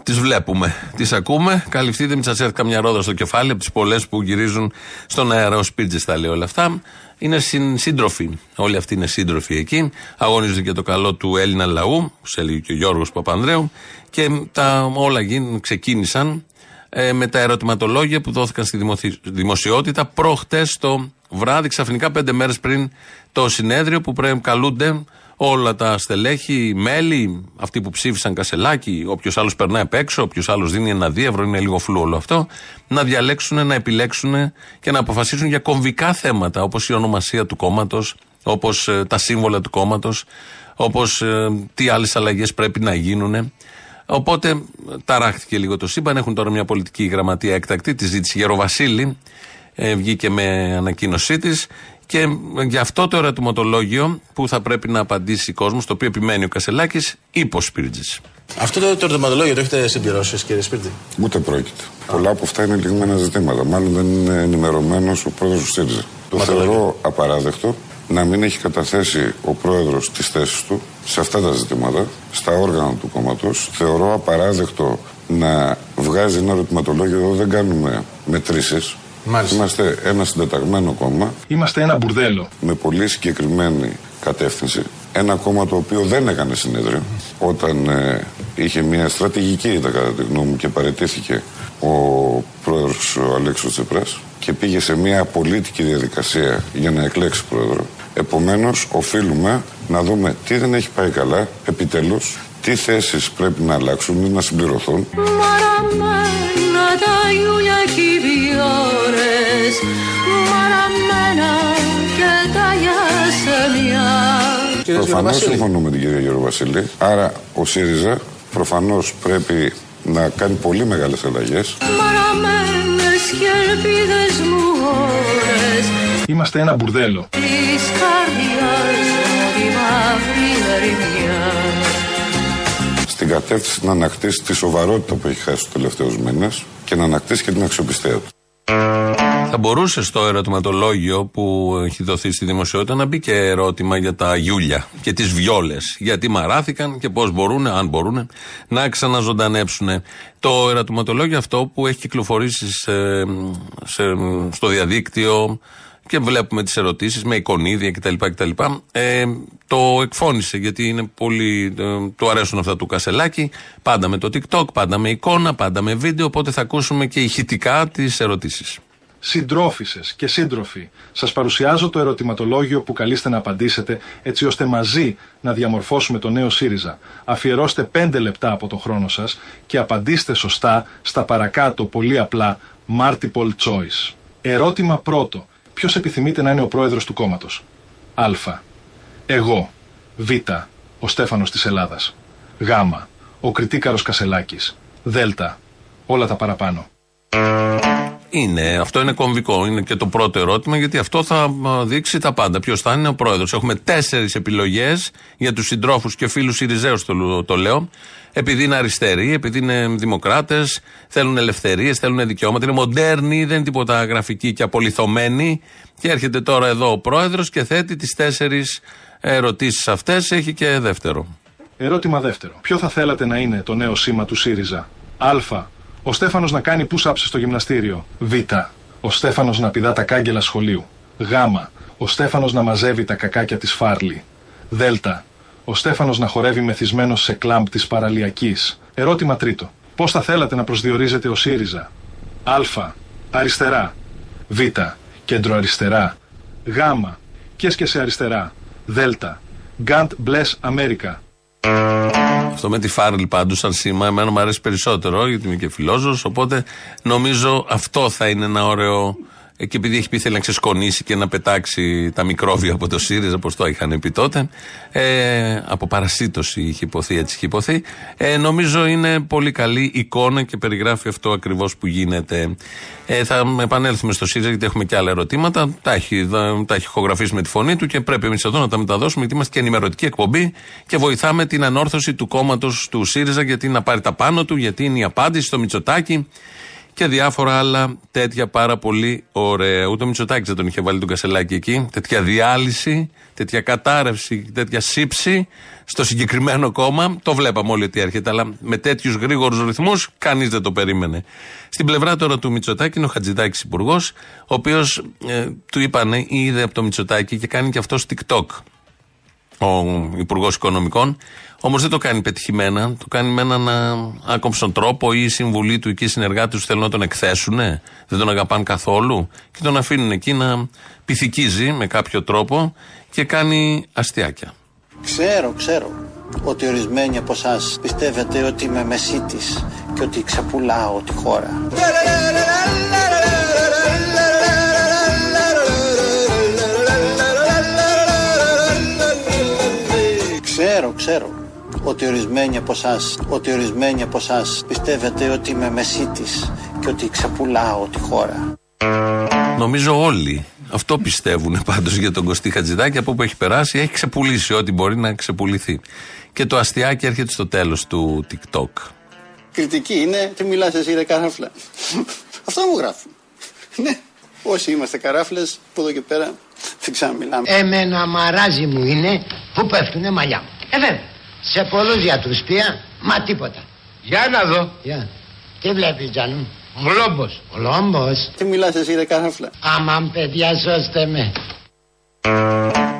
Τις βλέπουμε, τις ακούμε. Καλυφθείτε, μην σας έρθει καμιά ρόδα στο κεφάλι από τις πολλές που γυρίζουν στον αέρα. Ο Σπίτζε τα λέει όλα αυτά. Είναι συν, σύντροφοι. Όλοι αυτοί είναι σύντροφοι εκεί. Αγωνίζονται για το καλό του Έλληνα λαού, όπω έλεγε και ο Γιώργος Παπανδρέου. Και τα όλα γίν, ξεκίνησαν ε, με τα ερωτηματολόγια που δόθηκαν στη δημοθη- δημοσιότητα προχτές το βράδυ, ξαφνικά πέντε μέρες πριν το συνέδριο που πρέπει καλούνται όλα τα στελέχη, οι μέλη, αυτοί που ψήφισαν κασελάκι, όποιος άλλος περνάει απ' έξω, όποιος άλλος δίνει ένα δίευρο, είναι λίγο φλού όλο αυτό, να διαλέξουν, να επιλέξουν και να αποφασίσουν για κομβικά θέματα, όπως η ονομασία του κόμματος, όπως τα σύμβολα του κόμματος, όπως τι άλλες αλλαγές πρέπει να γίνουν. Οπότε ταράχτηκε λίγο το σύμπαν. Έχουν τώρα μια πολιτική γραμματεία έκτακτη, τη ζήτησε Γεροβασίλη. Ε, βγήκε με ανακοίνωσή της. Και γι' αυτό το ερωτηματολόγιο που θα πρέπει να απαντήσει ο κόσμος, το οποίο επιμένει ο Κασελάκης, είπε ο Σπίρτζη. Αυτό το, το ερωτηματολόγιο το έχετε συμπληρώσει, κύριε Σπίρτη. Ούτε πρόκειται. Πολλά από αυτά είναι λιγμένα ζητήματα. Μάλλον δεν είναι ενημερωμένος ο πρόεδρος του ΣΥΡΙΖΑ. Το θεωρώ απαράδεκτο να μην έχει καταθέσει ο πρόεδρος τις θέσεις του σε αυτά τα ζητήματα, στα όργανα του κόμματος. Θεωρώ απαράδεκτο να βγάζει ένα ερωτηματολόγιο εδώ. Δεν κάνουμε μετρήσεις. Είμαστε ένα συντεταγμένο κόμμα Είμαστε ένα μπουρδέλο. με πολύ συγκεκριμένη κατεύθυνση. Ένα κόμμα το οποίο δεν έκανε συνέδριο όταν ε, είχε μια στρατηγική ήττα κατά τη γνώμη μου και παρετήθηκε ο πρόεδρος ο Αλέξος Τσίπρας και πήγε σε μια πολίτικη διαδικασία για να εκλέξει πρόεδρο. Επομένως οφείλουμε να δούμε τι δεν έχει πάει καλά επιτέλους, τι θέσεις πρέπει να αλλάξουν ή να συμπληρωθούν Μαραμένα τα Ιούλια και οι βιώρες Μαραμένα και τα γιασεμιά Προφανώ συμφωνώ με την κυρία Γεροβασίλη. Άρα ο ΣΥΡΙΖΑ προφανώς πρέπει να κάνει πολύ μεγάλες αλλαγές. Μαραμένες και ελπίδες μου ώρες Είμαστε ένα μπουρδέλο. Της καρδιάς μου τη μαύρη ερημιά Στην κατεύθυνση να ανακτήσει τη σοβαρότητα που έχει χάσει τους τελευταίους μήνες και να ανακτήσει και την αξιοπιστία του. Θα μπορούσε στο ερωτηματολόγιο που έχει δοθεί στη δημοσιότητα να μπει και ερώτημα για τα γιούλια και τις βιόλες. Γιατί μαράθηκαν και πώς μπορούν, αν μπορούν, να ξαναζωντανέψουν. Το ερωτηματολόγιο αυτό που έχει κυκλοφορήσει σε- σε- στο διαδίκτυο και βλέπουμε τις ερωτήσεις με εικονίδια κτλ. κτλ. Ε, το εκφώνησε γιατί είναι πολύ. Ε, του αρέσουν αυτά του Κασελάκη. Πάντα με το TikTok, πάντα με εικόνα, πάντα με βίντεο. Οπότε θα ακούσουμε και ηχητικά τις ερωτήσεις. Συντρόφισσες και σύντροφοι, σας παρουσιάζω το ερωτηματολόγιο που καλείστε να απαντήσετε έτσι ώστε μαζί να διαμορφώσουμε το νέο ΣΥΡΙΖΑ. Αφιερώστε 5 λεπτά από το χρόνο σας και απαντήστε σωστά στα παρακάτω πολύ απλά multiple choice. Ερώτημα πρώτο. Ποιος επιθυμείτε να είναι ο πρόεδρος του κόμματος; Α. Εγώ. Β. Ο Στέφανος της Ελλάδας. Γ. Ο Κριτίκαρος Κασελάκης. Δ. Όλα τα παραπάνω. Είναι, αυτό είναι κομβικό. Είναι και το πρώτο ερώτημα, γιατί αυτό θα α, δείξει τα πάντα. Ποιος θα είναι ο πρόεδρος. Έχουμε τέσσερις επιλογές για τους συντρόφους και φίλους Ιριζέου, το, το λέω. Επειδή είναι αριστεροί, επειδή είναι δημοκράτες, θέλουν ελευθερίες, θέλουν δικαιώματα, είναι μοντέρνοι, δεν είναι τίποτα γραφικοί και απολυθωμένοι. Και έρχεται τώρα εδώ ο πρόεδρος και θέτει τις τέσσερις ερωτήσεις αυτές. Έχει και δεύτερο. Ερώτημα δεύτερο. Ποιο θα θέλατε να είναι το νέο σήμα του ΣΥΡΙΖΑ; Α. Ο Στέφανος να κάνει push-ups στο γυμναστήριο. Β. Ο Στέφανος να πηδά τα κάγκελα σχολείου. Γ. Ο Στέφανος να μαζεύει τα κακάκια της Φάρλι. Δ. Ο Στέφανος να χορεύει μεθυσμένος σε κλαμπ της παραλιακής. Ερώτημα τρίτο. Πώς θα θέλατε να προσδιορίζετε ο ΣΥΡΙΖΑ; Α. Αριστερά. Β. Κεντροαριστερά. Γ. Ποιες και σε αριστερά. Δ. God bless America. Αυτό με τη Φάρλ πάντως, σαν σήμα, εμένα μου αρέσει περισσότερο, γιατί είμαι και φιλόζο. Οπότε νομίζω αυτό θα είναι ένα ωραίο. Ε, Και επειδή έχει πει θέλει να ξεσκονίσει και να πετάξει τα μικρόβια από το ΣΥΡΙΖΑ, όπως το είχαν πει τότε. Ε, από παρασίτωση είχε υποθεί, έτσι είχε υποθεί. Ε, νομίζω είναι πολύ καλή εικόνα και περιγράφει αυτό ακριβώς που γίνεται. Ε, θα επανέλθουμε στο ΣΥΡΙΖΑ γιατί έχουμε και άλλα ερωτήματα. Τα έχει, δα- τα έχει ηχογραφήσει με τη φωνή του και πρέπει εμείς εδώ να τα μεταδώσουμε γιατί είμαστε και ενημερωτική εκπομπή και βοηθάμε την ανόρθωση του κόμματος του ΣΥΡΙΖΑ γιατί να πάρει τα πάνω του, γιατί είναι η απάντηση στο Μητσοτάκι και διάφορα άλλα τέτοια πάρα πολύ ωραία. Ούτε ο Μητσοτάκης δεν τον είχε βάλει τον Κασελάκη εκεί. Τέτοια διάλυση, τέτοια κατάρρευση, τέτοια σύψη στο συγκεκριμένο κόμμα. Το βλέπαμε όλοι ότι έρχεται, αλλά με τέτοιους γρήγορους ρυθμούς κανείς δεν το περίμενε. Στην πλευρά τώρα του Μητσοτάκη είναι ο Χατζηδάκης Υπουργός, ο οποίος ε, του είπανε, είδε από το Μητσοτάκη και κάνει και αυτό TikTok. Ο Υπουργός Οικονομικών. Όμως δεν το κάνει πετυχημένα. Το κάνει με έναν α, άκομψον τρόπο ή οι συμβουλοί του εκεί οι συνεργάτες του θέλουν να τον εκθέσουν. Δεν τον αγαπάνε καθόλου. Και τον αφήνουν εκεί να πυθικίζει με κάποιο τρόπο και κάνει αστιάκια. Ξέρω, ξέρω ότι ορισμένοι από εσάς πιστεύετε ότι είμαι μεσίτης και ότι ξεπουλάω τη χώρα. Ξέρω, ξέρω ότι ορισμένοι από εσάς, ότι ορισμένοι από εσάς πιστεύετε ότι είμαι μεσίτης και ότι ξεπουλάω τη χώρα; Νομίζω όλοι αυτό πιστεύουν πάντως για τον Κωστή Χατζηδάκη. Από όπου έχει περάσει, έχει ξεπουλήσει ό,τι μπορεί να ξεπουληθεί. Και το αστιάκι έρχεται στο τέλος του TikTok. Κριτική είναι τι μιλάς εσύ ρε καράφλα. Αυτό μου γράφουν. Ναι, όσοι είμαστε καράφλες, από εδώ και πέρα δεν ξαναμιλάμε. Εμένα μαράζι μου είναι που πέφτουνε μαλλιά μου. Ε βέβαια, σε πολλούς γιατρούς πια, μα τίποτα. Για να δω. Για. Τι βλέπεις Τζάνου μου; Γλόμπος. Γλόμπος. Τι μιλάς εσύ ρε καράφλα. Αμάν παιδιά σώστε με.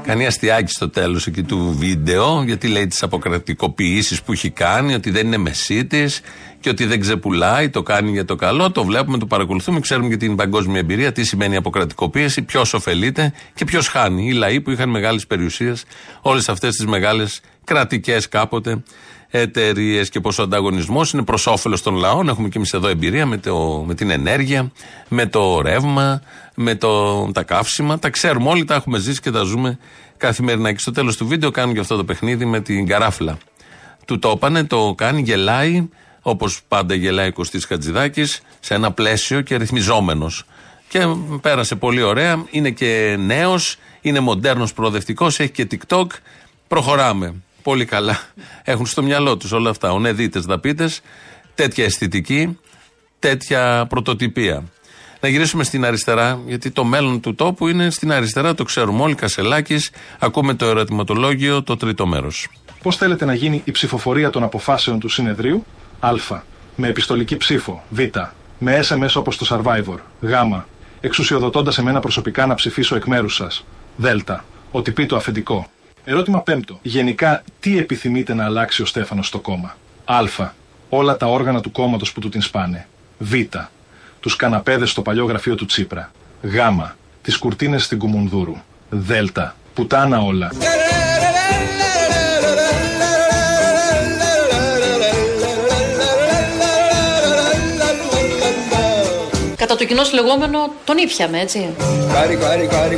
Κάνει αστιάκι στο τέλος εκεί του βίντεο, γιατί λέει τις αποκρατικοποιήσεις που έχει κάνει, ότι δεν είναι μεσίτης και ότι δεν ξεπουλάει, το κάνει για το καλό. Το βλέπουμε, το παρακολουθούμε, ξέρουμε για την παγκόσμια εμπειρία, τι σημαίνει αποκρατικοποίηση, ποιος ωφελείται και ποιος χάνει. Οι λαοί που είχαν μεγάλες περιουσίες, όλες αυτές τις μεγάλες κρατικές κάποτε εταιρείες και πως ο ανταγωνισμός είναι προς όφελος των λαών. Έχουμε και εμείς εδώ εμπειρία με, το, με την ενέργεια, με το ρεύμα, με το, τα καύσιμα. Τα ξέρουμε όλοι, τα έχουμε ζήσει και τα ζούμε καθημερινά. Και στο τέλος του βίντεο κάνουν και αυτό το παιχνίδι με την καράφλα. Του το έπανε, το κάνει, γελάει, όπως πάντα γελάει ο Κωστής Χατζηδάκης, σε ένα πλαίσιο και ρυθμιζόμενος. Και πέρασε πολύ ωραία. Είναι και νέος, είναι μοντέρνος προοδευτικός, έχει και TikTok. Προχωράμε. Πολύ καλά. Έχουν στο μυαλό τους όλα αυτά. Ονεδίτε, δαπίτες, τέτοια αισθητική, τέτοια πρωτοτυπία. Να γυρίσουμε στην αριστερά, γιατί το μέλλον του τόπου είναι στην αριστερά, το ξέρουμε όλοι. Κασελάκης, ακούμε το ερωτηματολόγιο, το τρίτο μέρος. Πώς θέλετε να γίνει η ψηφοφορία των αποφάσεων του συνεδρίου, Α. Με επιστολική ψήφο, Β. Με SMS όπως το Survivor, Γ. Εξουσιοδοτώντας εμένα προσωπικά να ψηφίσω εκ μέρους σας, Δ. Ότι πει το αφεντικό. Ερώτημα πέμπτο. Γενικά, τι επιθυμείτε να αλλάξει ο Στέφανος στο κόμμα; Α. Όλα τα όργανα του κόμματος που του την σπάνε. Β. Τους καναπέδες στο παλιό γραφείο του Τσίπρα. Γ. Τις κουρτίνες στην Κουμουνδούρου. Δ. Πουτάνα όλα. Κατά το κοινό λεγόμενο τον ήπιαμε, έτσι. Κάρι, κάρι, κάρι,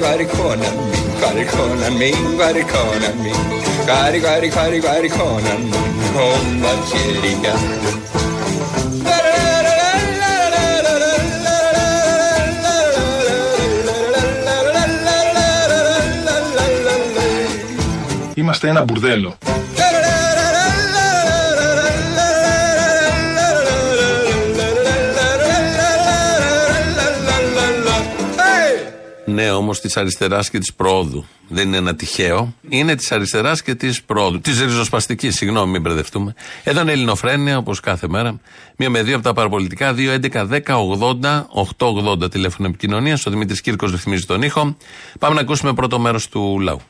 Ναι, όμως της αριστεράς και της πρόοδου. Δεν είναι ένα τυχαίο. Είναι της αριστεράς και της πρόοδου. Της ριζοσπαστικής, συγγνώμη, μην μπερδευτούμε. Εδώ είναι Ελληνοφρένια, όπως κάθε μέρα. Μία με δύο από τα παραπολιτικά. 2, 11, 10, 80, 880 τηλέφωνο επικοινωνίας. Ο Δημήτρης Κύρκος ρυθμίζει τον ήχο. Πάμε να ακούσουμε πρώτο μέρος του λαού.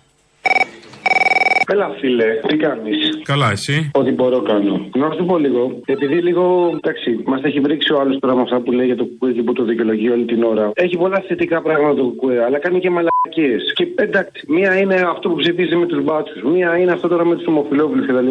Έλα, φίλε, τι κάνεις; Καλά, εσύ; Ό,τι μπορώ κάνω. Να σου πω λίγο, επειδή λίγο. Εντάξει, μας έχει βρίξει ο άλλος τώρα με αυτά που λέει για το κουκουέ και που το δικαιολογεί όλη την ώρα. Έχει πολλά θετικά πράγματα το κουκουέ, αλλά κάνει και μαλακίες. Και εντάξει, μία είναι αυτό που ψηφίζει με τους μπάτσους, μία είναι αυτό τώρα με τους ομοφυλόφιλου κτλ.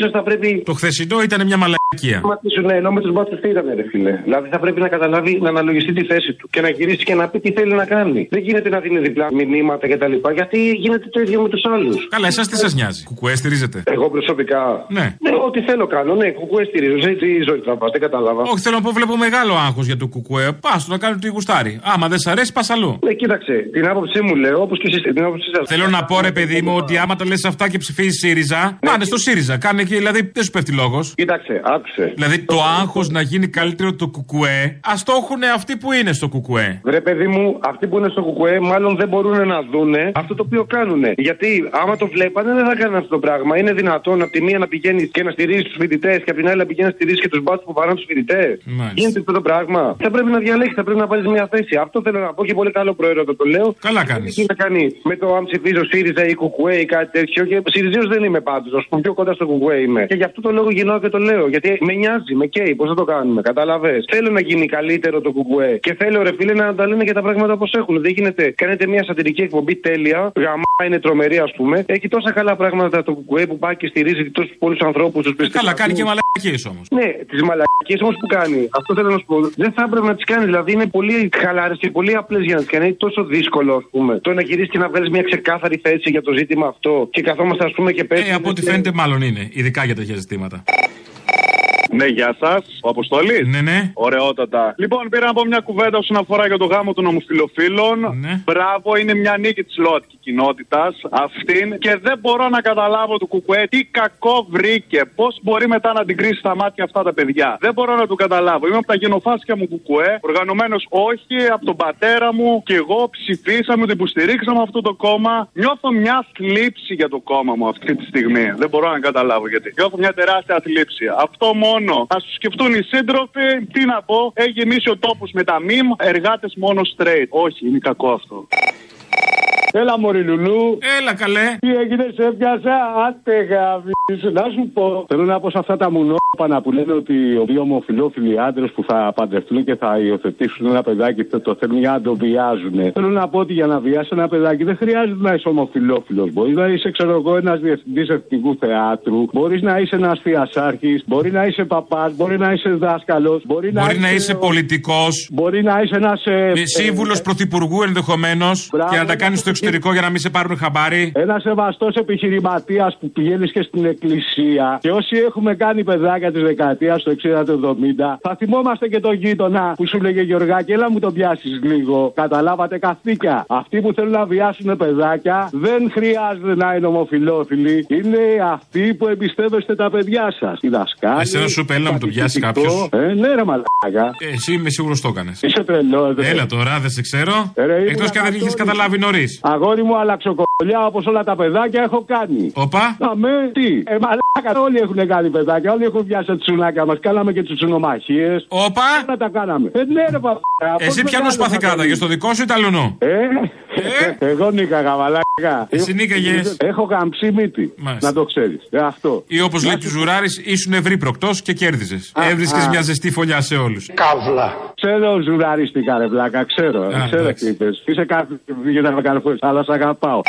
σω θα πρέπει. Το χθεσινό ήταν μια μαλακία. Ματίσουν, ναι, ενώ με τους μπάτσους τι ήταν, ρε φίλε. Δηλαδή θα πρέπει να καταλάβει, να αναλογιστεί τη θέση του και να γυρίσει και να πει τι θέλει να κάνει. Δεν γίνεται να δίνει διπλά μηνύματα κτλ. Γιατί γίνεται το ίδιο με τους άλλους. Καλά, εσάς τι σας σας νοιάζει; Κουκουέ στηρίζετε; Εγώ προσωπικά. Ναι. Ναι, ό,τι θέλω κάνω. Ναι, κουκουέ στηρίζω. Σε τι ζωή θα πα, δεν κατάλαβα. Όχι, θέλω να πω, βλέπω μεγάλο άγχος για το κουκουέ. Πας το να κάνει τι γουστάρει. Άμα δεν σ' αρέσει, πας αλλού. Ναι, κοίταξε, την άποψή μου λέω, όπως και εσείς την άποψή σας. Θέλω να πω, ρε παιδί μου, ότι άμα τα λες αυτά και ψηφίζεις ΣΥΡΙΖΑ, πάνε στο ΣΥΡΙΖΑ. Κάνε και, δηλαδή, δεν σου πέφτει λόγος. Κοίταξε, άκουσε. Δηλαδή, το άγχος να γίνει καλύτερο το κουκουέ, ας το έχουν αυτοί που είναι στο κουκουέ. Βρε παιδί μου, αυτοί που είναι στο κουκουέ μάλλον δεν μπορούν να δούνε αυτό το οποίο κάνουν. Γιατί άμα το βλέπανε δεν θα κάνουν αυτό το πράγμα. Είναι δυνατόν από τη μία να πηγαίνεις και να στηρίζεις τους φοιτητές και από την άλλη να πηγαίνεις να στηρίζεις και τους μπάτσους που παράνε τους φοιτητές. Μάλιστα. Γίνεται αυτό το πράγμα. Θα πρέπει να διαλέξεις, θα πρέπει να βάλει μια θέση. Αυτό θέλω να πω και πολύ καλό προαίρετο το λέω. Καλά κάνεις. Τι να κάνει με το αν ψηφίζω ΣΥΡΙΖΑ ή Κουκουέ ή κάτι τέτοιο. Και ΣΥΡΙΖΑ δεν είμαι πάντως. Α πούμε πιο κοντά στο Κουκουέ είμαι. Και γι' αυτό το λόγο γυρνάω και το λέω. Γιατί με νοιάζει, με καίει. Πώς θα το κάνουμε, κατάλαβε. Θέλω να γίνει καλύτερο το Κουκουέ. Και θέλω ρε φίλε να τα λένε και τα πράγματα όπως έχουν. Δεν γίνεται. Κάνετε μια σατυρική εκπομπή τέλεια. Γαμά είναι τρομερή ας πούμε. Έχει τόσα καλά πράγματα το Κουκουέ που πάει και στηρίζει τόσους πολλούς ανθρώπους. Του Καλά, κάνει και μαλακίες όμως. Ναι, τις μαλακίες όμως που κάνει. Αυτό θέλω να σου πω. Δεν θα έπρεπε να τις κάνει. Δηλαδή είναι πολύ χαλάρες και πολύ απλές για να τις κάνει. Είναι τόσο δύσκολο, ας πούμε. Το να γυρίσεις και να βγάλεις μια ξεκάθαρη θέση για το ζήτημα αυτό. Και καθόμαστε, ας πούμε, και πέσει. Ε, από ό,τι φαίνεται, μάλλον είναι. Ειδικά για τέτοια ζητήματα. Ναι, γεια σας. Ο Αποστολή. Ναι, ναι. Ωραιότατα. Λοιπόν, πήρα να πω μια κουβέντα όσον αφορά για το γάμο των ομοφυλοφίλων. Ναι. Μπράβο, είναι μια νίκη της ΛΟΑΤΚΙ κοινότητας αυτήν. Και δεν μπορώ να καταλάβω του Κουκουέ τι κακό βρήκε. Πώς μπορεί μετά να την κρίσει στα μάτια αυτά τα παιδιά. Δεν μπορώ να του καταλάβω. Είμαι από τα γενοφάσια μου Κουκουέ. Οργανωμένος όχι, από τον πατέρα μου. Και εγώ ψηφίσαμε, το υποστηρίξαμε αυτό το κόμμα. Νιώθω μια θλίψη για το κόμμα μου αυτή τη στιγμή. Δεν μπορώ να καταλάβω γιατί. Νιώθω μια τεράστια θλίψη. Αυτό μόνο. Α του σκεφτούν οι σύντροφοι. Τι να πω, έχει γεμίσει ο τόπος με τα μιμ. Εργάτες μόνο straight. Όχι, είναι κακό αυτό. Έλα, Μωρή Λουλού. Έλα, καλέ. Τι έγινε, σε πιάσα, άτε γαμίσου. Να σου πω. Θέλω να πω σε αυτά τα μουνόπανα που λένε ότι οι δύο ομοφυλόφιλοι άντρες που θα παντρευτούν και θα υιοθετήσουν ένα παιδάκι το, το θέλουν για να το βιάζουν. Θέλω να πω ότι για να βιάσει ένα παιδάκι δεν χρειάζεται να είσαι ομοφυλόφιλο. Μπορείς να είσαι, ξέρω εγώ, ένας διευθυντής εθνικού θεάτρου. Μπορείς να είσαι ένας θειασάρχης. Μπορεί να είσαι παπάς. Μπορεί να είσαι δάσκαλος. Μπορεί, Μπορεί να είσαι πολιτικός. Μπορεί να είσαι ένας. Ε, Σύμβουλος πρωθυπουργού ενδεχομένως και να τα κάνεις στο εξωτερικό για να μην σε πάρουν χαμπάρι. Ένα σεβαστός επιχειρηματίας που πηγαίνει και στην εκκλησία. Και όσοι έχουμε κάνει παιδάκια της δεκαετίας του 60 του 70, θα θυμόμαστε και τον γείτονα που σου λέγε Γιωργάκη, έλα μου τον πιάσεις λίγο. Καταλάβατε καθήκια. Αυτοί που θέλουν να βιάσουν παιδάκια δεν χρειάζεται να είναι ομοφυλόφιλοι. Είναι αυτοί που εμπιστεύεστε τα παιδιά σας. Οι δασκάλοι. Εσένα σου είπε, έλα να μου τον πιάσει κάποιος; Ε, ναι, ρε μαλάκα. Ε, εσύ είμαι σίγουρος το έκανες. Είσαι τρελός, ρε. Έλα τώρα, δεν σε ξέρω. Ε, ρε, ήμουν Εκτό και αν δεν είχες καταλάβει νωρίς. Αγόρι μου, αλλαξοκολλιά όπως όλα τα παιδάκια έχω κάνει. Οπα. Αμέ, τι; Ε, μαλάκα, όλοι έχουν κάνει παιδάκια. Όλοι έχουν πιάσει τα τσουνάκια μας. Κάναμε και τσουνομαχίε. Όπα. Όλα τα κάναμε. Ε, ναι, ρε παπά. Εσύ ποιανούς πάθη κράταγε, στο δικό σου ή ταλουνό. Ε, εγώ νίκαγα, μαλάκα. Εσύ νίκαγες. Έχω καμψή μύτη. Μάλιστα. Να το ξέρεις. Ε, αυτό. Ή όπως λέει τους Ζουράρης, ήσουν ευρύπροκτο και κέρδιζες. Α, Έβρισκες α. μια ζεστή φωλιά σε όλους. Καύλα. Ξέρω ζουραρίστηκα, ρε βλάκα, ξέρω. Α, ξέρω εντάξει. τι είπες. Είσαι κάτι για να με καρφώσει, αλλά σ' αγαπάω.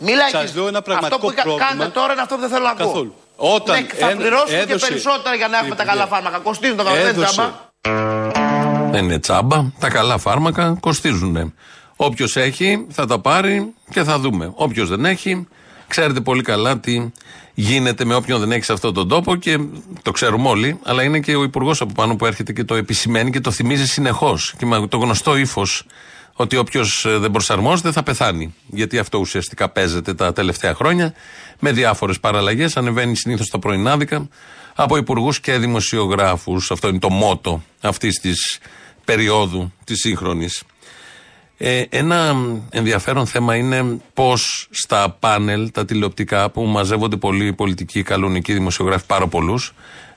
Μιλάει. Σας λέω ένα πραγματικό αυτό που κα- πρόβλημα. κάνετε τώρα είναι αυτό που δεν θέλω να ακούω. Καθόλου. Όταν ναι, θα έδω- πληρώσουμε και έδωσε- περισσότερα για να έχουμε τα καλά φάρμακα. Κοστίζουν το καλά, δεν είναι Έδωσε. τζάμπα. Δεν είναι τσάμπα. Τα καλά φάρμακα κοστίζουν. Όποιος έχει θα τα πάρει και θα δούμε. Όποιος δεν έχει, ξέρετε πολύ καλά τι γίνεται με όποιον δεν έχει σε αυτόν τον τόπο και το ξέρουμε όλοι. Αλλά είναι και ο υπουργός από πάνω που έρχεται και το επισημαίνει και το θυμίζει συνεχώς. Και με το γνωστό ύφος ότι όποιος δεν προσαρμόζεται θα πεθάνει. Γιατί αυτό ουσιαστικά παίζεται τα τελευταία χρόνια με διάφορες παραλλαγές. Ανεβαίνει συνήθως τα πρωινάδικα από υπουργούς και δημοσιογράφους. Αυτό είναι το μότο αυτής της περίοδου της σύγχρονης. Ε, ένα ενδιαφέρον θέμα είναι πώς στα πάνελ, τα τηλεοπτικά που μαζεύονται πολλοί πολιτικοί, καλονικοί δημοσιογράφοι, πάρα πολλούς,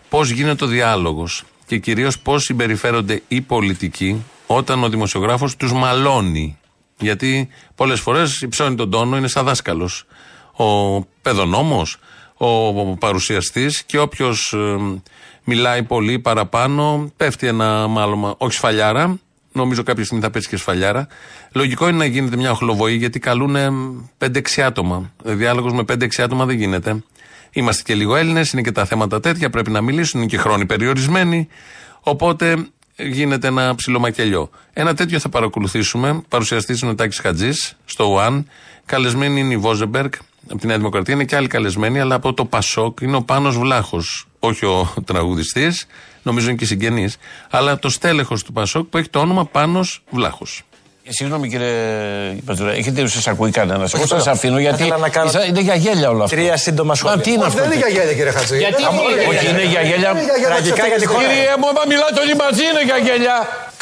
πώς γίνεται ο διάλογος και κυρίως πώς συμπεριφέρονται οι πολιτικοί όταν ο δημοσιογράφος τους μαλώνει. Γιατί πολλές φορές υψώνει τον τόνο, είναι σαν δάσκαλος. Ο παιδονόμος, ο παρουσιαστής και όποιος μιλάει πολύ παραπάνω, πέφτει ένα μάλλον, όχι σφαλιάρα, Νομίζω κάποια στιγμή θα πέσει και σφαλιάρα. Λογικό είναι να γίνεται μια οχλοβοή γιατί καλούν 5-6 άτομα. Διάλογος με 5-6 άτομα δεν γίνεται. Είμαστε και λίγο Έλληνες, είναι και τα θέματα τέτοια, πρέπει να μιλήσουν, είναι και χρόνοι περιορισμένοι. Οπότε γίνεται ένα ψιλομακελιό. Ένα τέτοιο θα παρακολουθήσουμε. Παρουσιαστής είναι ο Τάκης Χατζής στο ΟΑΝ. Καλεσμένη είναι η Βόζεμπεργκ από τη Νέα Δημοκρατία. Είναι και άλλοι καλεσμένοι, αλλά από το Πασόκ είναι ο Πάνος Βλάχος. Όχι ο τραγουδιστής, νομίζω είναι και συγγενή. Αλλά το στέλεχος του Πασόκ που έχει το όνομα Πάνος Βλάχος. Ε, Συγγνώμη κύριε Πατζουρά, έχετε σα ακούει κανένα. Εγώ τώρα, σας αφήνω γιατί ήθελα να κάνω ίσα- είναι για γέλια όλο αυτό. Τρία σύντομα σχόλια. Μα τι είναι Όχι, αυτό. δεν είναι για γέλια, κύριε Χατζή. Γιατί Δεν- είναι Όχι, Όχι, είναι για γέλια; Είναι για γέλια Τραγικά της για τη χώρα. ευτυχίας. Κύριε μου, άμα μιλάτε όλοι μαζί είναι για γέλια.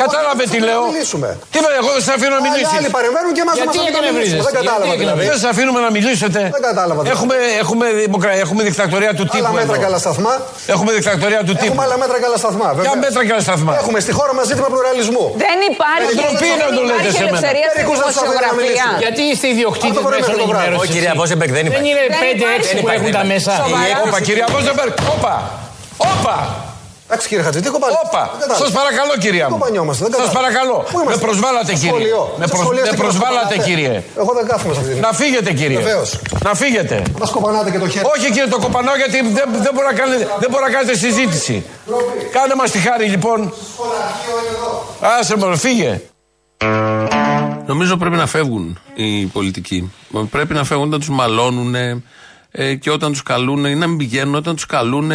Κατάλαβε τι λέω. μιλήσουμε. Τι λέω, εγώ δεν σα αφήνω να Άλλοι- μιλήσεις. άλλοι παρεμβαίνουν και εμάς Γιατί μας αφήνουν να έκανε μιλήσουμε. βρίζες. Δεν κατάλαβα Γιατί έκανε δηλαδή. βρίζες. Δεν σα αφήνουμε να μιλήσετε. Δεν κατάλαβα δηλαδή. Έχουμε, έχουμε, δημοκρα- έχουμε δικτατορία του τύπου. Άλλα μέτρα εδώ. και άλλα σταθμά. Έχουμε δικτατορία του τύπου. Έχουμε άλλα μέτρα και άλλα σταθμά. Ποια βεβαίως. μέτρα και άλλα σταθμά; Έχουμε στη χώρα μας ζήτημα πλουραλισμού. Δεν υπάρχει, Δεν ντροπή να το δεν λέτε υπάρχει σε μένα. ελευθερία στη Μερικούς δεν τους αφήνουν να δημοσιογραφία. μιλήσουν. Γιατί είστε ιδιοκτήτες Αυτό μπορεί μέσω μέχρι το βράδυ. ενημέρωσης. Όχι, κυρία Βόζεμπεργκ, δεν υπάρχει. είναι Δεν 5-6 υπάρχει. που έχουν τα μέσα. Σοβαρά. Όπα, κυρία Βόζεμπεργκ, όπα. Όπα. Εντάξει κύριε Χατζή, τι κοπάνι. Όπα. Σας παρακαλώ, κυρία μου. Κοπανιόμαστε, δεν Σας κατάλαβα. παρακαλώ. Πού είμαστε; Με προσβάλλατε, Στο κύριε. σχολείο. Με, Στο προσ- σχολείο με στην προσβάλλατε, κοπανάτε. κύριε. Εγώ δεν κάθομαι σε αυτή την Να φύγετε, κύριε. Βεβαίως. Να φύγετε. Μα κοπανάτε και το χέρι. Όχι, κύριε, το κοπανάω γιατί δεν, δεν, μπορεί να κάνετε, δεν μπορεί να κάνετε συζήτηση. Κάνε μας τη χάρη, λοιπόν. Άσε με, φύγε. Νομίζω πρέπει να φεύγουν οι πολιτικοί. Πρέπει να φεύγουν όταν τους μαλώνουν ε, και όταν τους καλούν, ή να μην πηγαίνουν, όταν τους καλούν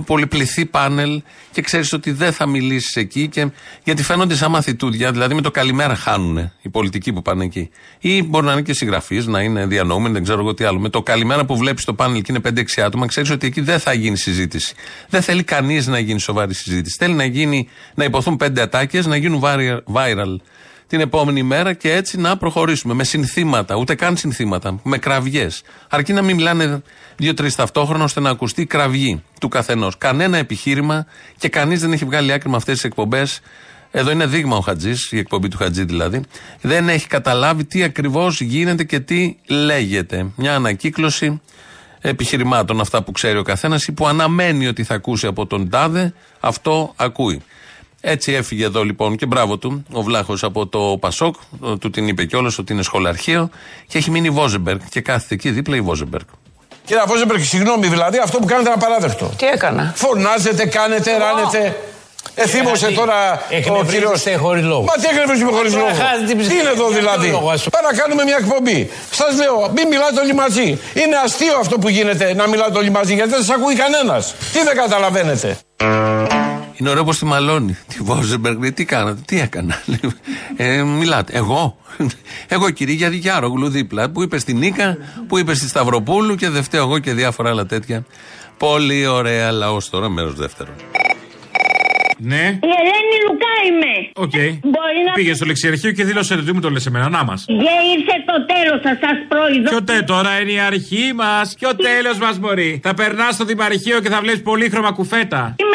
πολυπληθή πάνελ και ξέρεις ότι δεν θα μιλήσεις εκεί. Και, γιατί φαίνονται σαν μαθητούδια, δηλαδή με το καλημέρα χάνουν οι πολιτικοί που πάνε εκεί. Ή μπορεί να είναι και συγγραφείς, να είναι διανοούμενοι, δεν ξέρω εγώ τι άλλο. Με το καλημέρα που βλέπεις το πάνελ και είναι 5-6 άτομα, ξέρεις ότι εκεί δεν θα γίνει συζήτηση. Δεν θέλει κανείς να γίνει σοβαρή συζήτηση. Θέλει να, γίνει, να υποθούν πέντε ατάκες, να γίνουν viral την επόμενη μέρα και έτσι να προχωρήσουμε. Με συνθήματα, ούτε καν συνθήματα, με κραυγές. Αρκεί να μην μιλάνε δύο-τρεις ταυτόχρονα ώστε να ακουστεί η κραυγή του καθενός. Κανένα επιχείρημα και κανείς δεν έχει βγάλει άκρη με αυτές τις εκπομπές. Εδώ είναι δείγμα ο Χατζής, η εκπομπή του Χατζή δηλαδή. Δεν έχει καταλάβει τι ακριβώς γίνεται και τι λέγεται. Μια ανακύκλωση επιχειρημάτων, αυτά που ξέρει ο καθένας ή που αναμένει ότι θα ακούσει από τον τάδε, αυτό ακούει. Έτσι έφυγε εδώ λοιπόν και μπράβο του ο Βλάχος από το Πασόκ, του την είπε κιόλας ότι είναι σχολαρχείο και έχει μείνει η Βόζεμπεργκ και κάθεται εκεί δίπλα η Βόζεμπεργκ. Κύριε Βόζεμπεργκ, συγγνώμη, δηλαδή αυτό που κάνετε είναι απαράδεκτο. Τι έκανα; Φωνάζετε, κάνετε, ράνετε. Εθύμωσε τώρα ο κύριο. Εκνευρίζεστε χωρίς λόγο. Μα τι εκνευρίζουμε χωρίς Τώρα λόγο. χάσετε την Τι ψυχή. είναι εδώ Για δηλαδή; ποιο λόγο, ας πούμε. Πάμε να κάνουμε μια εκπομπή. Σας λέω, μην μιλάτε όλοι μαζί. Είναι αστείο αυτό που γίνεται να μιλάτε όλοι μαζί γιατί δεν σας ακούει κανένας. Τι δεν καταλαβαίνετε; Είναι ωραίο πως τη μαλώνει. Τη Βόζεμπεργκ λέει: Τι κάνατε, τι έκανα. Ε, μιλάτε. Εγώ; Εγώ κυρία για Διάρογλου δίπλα. Που είπε στην Νίκα, που είπε στη Σταυροπούλου και δεν φταίω εγώ και διάφορα άλλα τέτοια. Πολύ ωραία λαός τώρα, μέρος δεύτερο. Ναι. Η Ελένη Λουκά είμαι. Οκ. Μπορεί να. Πήγε στο ληξιαρχείο και δήλωσε ότι μου το λες εμένα. Να μας. Και ήρθε το τέλος, θα σας προειδώ. Ποιο τε, τώρα είναι η αρχή μας. Ποιο τέλος μας μπορεί. Θα περνάς στο δημαρχείο και θα βλέπεις πολύχρωμα κουφέτα. Σήμερα έχουμε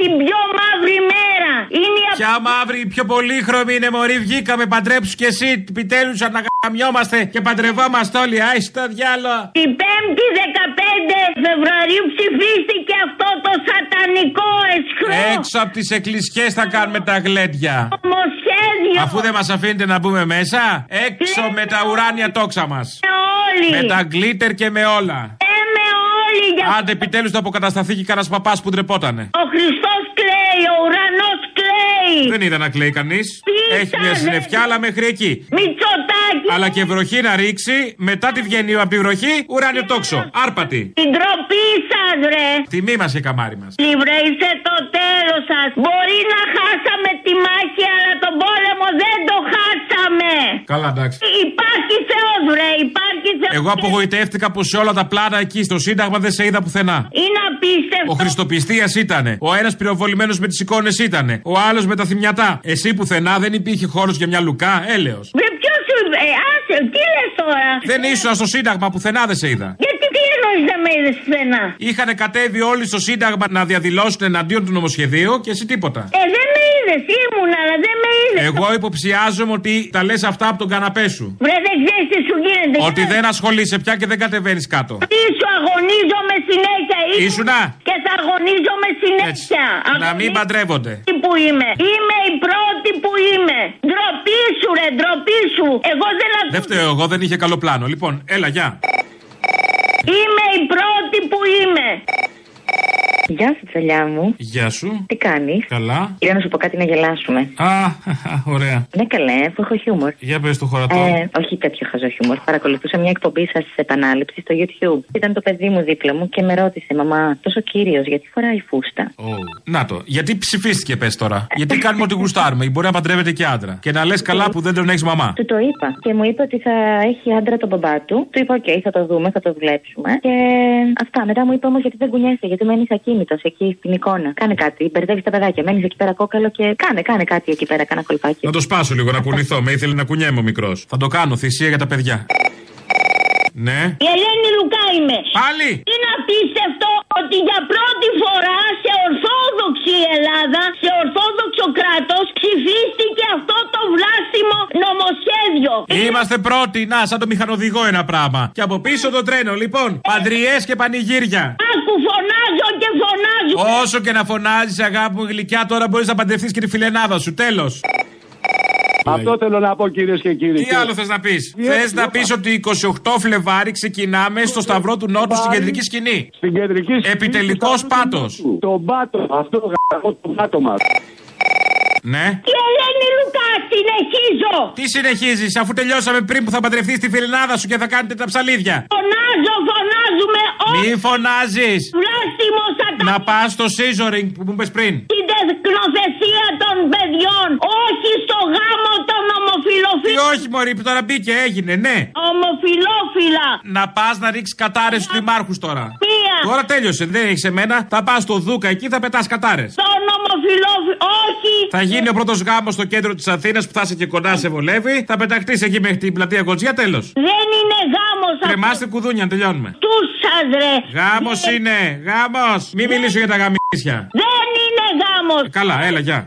την πιο μαύρη μέρα. Είναι η Ποια μαύρη, πιο πολύχρωμη είναι μωρή. Βγήκαμε, παντρέψου κι εσύ. Επιτέλους να γαμιόμαστε και παντρευόμαστε όλοι. Άι στο διάλο. Την 5η 15 Φεβρουαρίου ψηφίστηκε αυτό το σατανικό εσχρό Έξω από τις εκκλησιές θα κάνουμε τα γλέντια. νομοσχέδιο. Αφού δεν μας αφήνετε να μπούμε μέσα, έξω με τα ουράνια τόξα μας. όλοι. Με τα γκλίτερ και με όλα. Λέμε όλοι για Άντε επιτέλους θα αποκατασταθεί και κανένας παπάς που ντρεπότανε. Ο Χριστός κλαίει, ο ουρανός κλαίει. Δεν είδα να κλαίει κανείς. Έχει μια συννεφιά, αλλά μέχρι εκεί. Μητσοτάκι. Αλλά και βροχή να ρίξει, μετά τη βγαίνει από τη βροχή, ουράνιο τόξο. Άρπατη. Την τροπή σας, ρε. Τιμή μας και καμάρι μας. Λιβρέ, είστε το τέλος σας. Μπορεί να χάσαμε τη μάχη, αλλά τον πόλεμο δεν το χάσαμε. Καλά, εντάξει. Υπάρχει Θεός, βρε, υπάρχει Θεός. Εγώ απογοητεύτηκα που σε όλα τα πλάνα εκεί στο Σύνταγμα δεν σε είδα πουθενά. Είναι απίστευτο. Ο Χριστοπιστίας ήτανε. Ο ένας πυροβολημένος με τις εικόνες ήτανε. Ο άλλος με τα θυμιατά. Εσύ πουθενά δεν υπήρχε χώρος για μια λουκά, έλεος. Βρε, ποιο σου. Ε, άσε, τι λες τώρα; Δεν ήσουν στο Σύνταγμα, πουθενά δεν σε είδα. Γιατί τι εννοείς δεν με είδες πουθενά; Είχαν κατέβει όλοι στο Σύνταγμα να διαδηλώσουν εναντίον του νομοσχεδίου και εσύ τίποτα. Ε, δεν με είδες, ήμουν, αλλά δεν με είδες. Εγώ υποψιάζομαι ότι τα λες αυτά από τον καναπέ σου. Βρε, δεν ξέρεις τι σου γίνεται. Ότι δεν ασχολείσαι πια και δεν κατεβαίνεις κάτω. Ήσου αγωνίζομαι συνέχεια. ήσου- Ήσουνα; Και θα αγωνίζομαι συνέχεια. Να μην παντρεύονται. που είμαι. Είμαι η πρώτη που είμαι. Ντροπή σου, ρε, ντροπή σου. Εγώ δεν Δεν φταίω εγώ, δεν είχε καλό πλάνο. Λοιπόν, έλα, γεια. Είμαι η πρώτη Γεια σου, τσαλιά μου. Γεια σου. Τι κάνεις; Καλά. Ήρθα να σου πω κάτι να γελάσουμε. Α, ωραία. Ναι, καλέ, που έχω χιούμορ. Για πες το χωρατό. Ε, όχι τέτοιο χαζό χιούμορ. Παρακολουθούσα μια εκπομπή σας σε επανάληψη στο YouTube. Ήταν το παιδί μου δίπλα μου και με ρώτησε, Μαμά, τόσο κύριος, γιατί φοράει φούστα; Ω, Να το. Γιατί ψηφίστηκε, πες τώρα. Γιατί κάνουμε ό,τι γουστάρουμε. Μπορεί να παντρεύεται και άντρα. Και να λες καλά που δεν τον έχεις μαμά. Του το είπα και μου είπε ότι θα έχει άντρα τον μπαμπά του. Του είπα: Οκ, θα το δούμε, θα το δουλέψουμε. Και αυτά. Μετά μου είπε όμως γιατί δεν κουνιέσαι, γιατί μένεις ακίνητος εκεί στην εικόνα. Κάνε κάτι, μπερδεύεις τα παιδάκια. Μένεις εκεί πέρα κόκαλο και κάνε, κάνε κάτι εκεί πέρα, κάνα κολπάκι. Να το σπάσω λίγο, να κουνηθώ. Με ήθελε να κουνιέμαι ο μικρός. Θα το κάνω, θυσία για τα παιδιά. Ναι. Η Ελένη Λουκά είμαι. Πάλι. Είναι απίστευτο ότι για πρώτη φορά σε ορθόδοξη Ελλάδα, σε ορθόδοξο κράτος, ψηφίστηκε αυτό το βλάστημο νομοσχέδιο. Είμαστε πρώτοι. Να, σαν το μηχανοδηγό ένα πράγμα. Και από πίσω το τρένο. Λοιπόν, παντριές και πανηγύρια. Άκου φωνάζω και φωνάζω. Όσο και να φωνάζεις, αγάπη μου γλυκιά, τώρα μπορείς να παντρευτείς και τη φιλενάδα σου. Τέλος. Αυτό θέλω να πω κυρίες και κύριοι. Τι άλλο θες να πεις; Θες να πεις ότι 28 Φλεβάρι ξεκινάμε στο Σταυρό του Νότου στην κεντρική σκηνή; Στην κεντρική σκηνή. Επιτελικός πάτος. Το πάτο, αυτό το γαμπό το πάτο μας. Ναι. Η Ελένη Λουκάς, συνεχίζω. Τι συνεχίζεις, αφού τελειώσαμε πριν που θα παντρευτείς τη φιλενάδα σου και θα κάνετε τα ψαλίδια. Φωνάζω, φωνάζουμε όλοι. Μη φωνάζεις. Βλάστημο σατανικό. Να πας στο scissoring που μου είπες πριν. Την τεχνοθεσία των παιδιών. Όχι στο γάμο των Τι ομοφιλοφίλων. Όχι, Μωρή, που τώρα μπήκε, έγινε, ναι. Ομοφιλόφιλα. Να πας να ρίξεις κατάρε στους δημάρχους τώρα. Μία. Τώρα τέλειωσε, δεν έχεις εμένα. Θα πας στο Δούκα εκεί, θα πετάς κατάρε. Στον ομοφιλόφιλο. Όχι. Θα γίνει ο πρώτος γάμος στο κέντρο της Αθήνας που θα είσαι και κοντά σε βολεύει. Θα πεταχτείς εκεί μέχρι την πλατεία Κοτζιά, τέλος. Δεν είναι γάμος Κρεμάστε κουδούνια, τελειώνουμε. Τους σα ρε. Γάμο είναι, γάμος! Μην μιλήσω για τα γαμίσια. Δεν είναι γάμος. Καλά, έλα, γεια.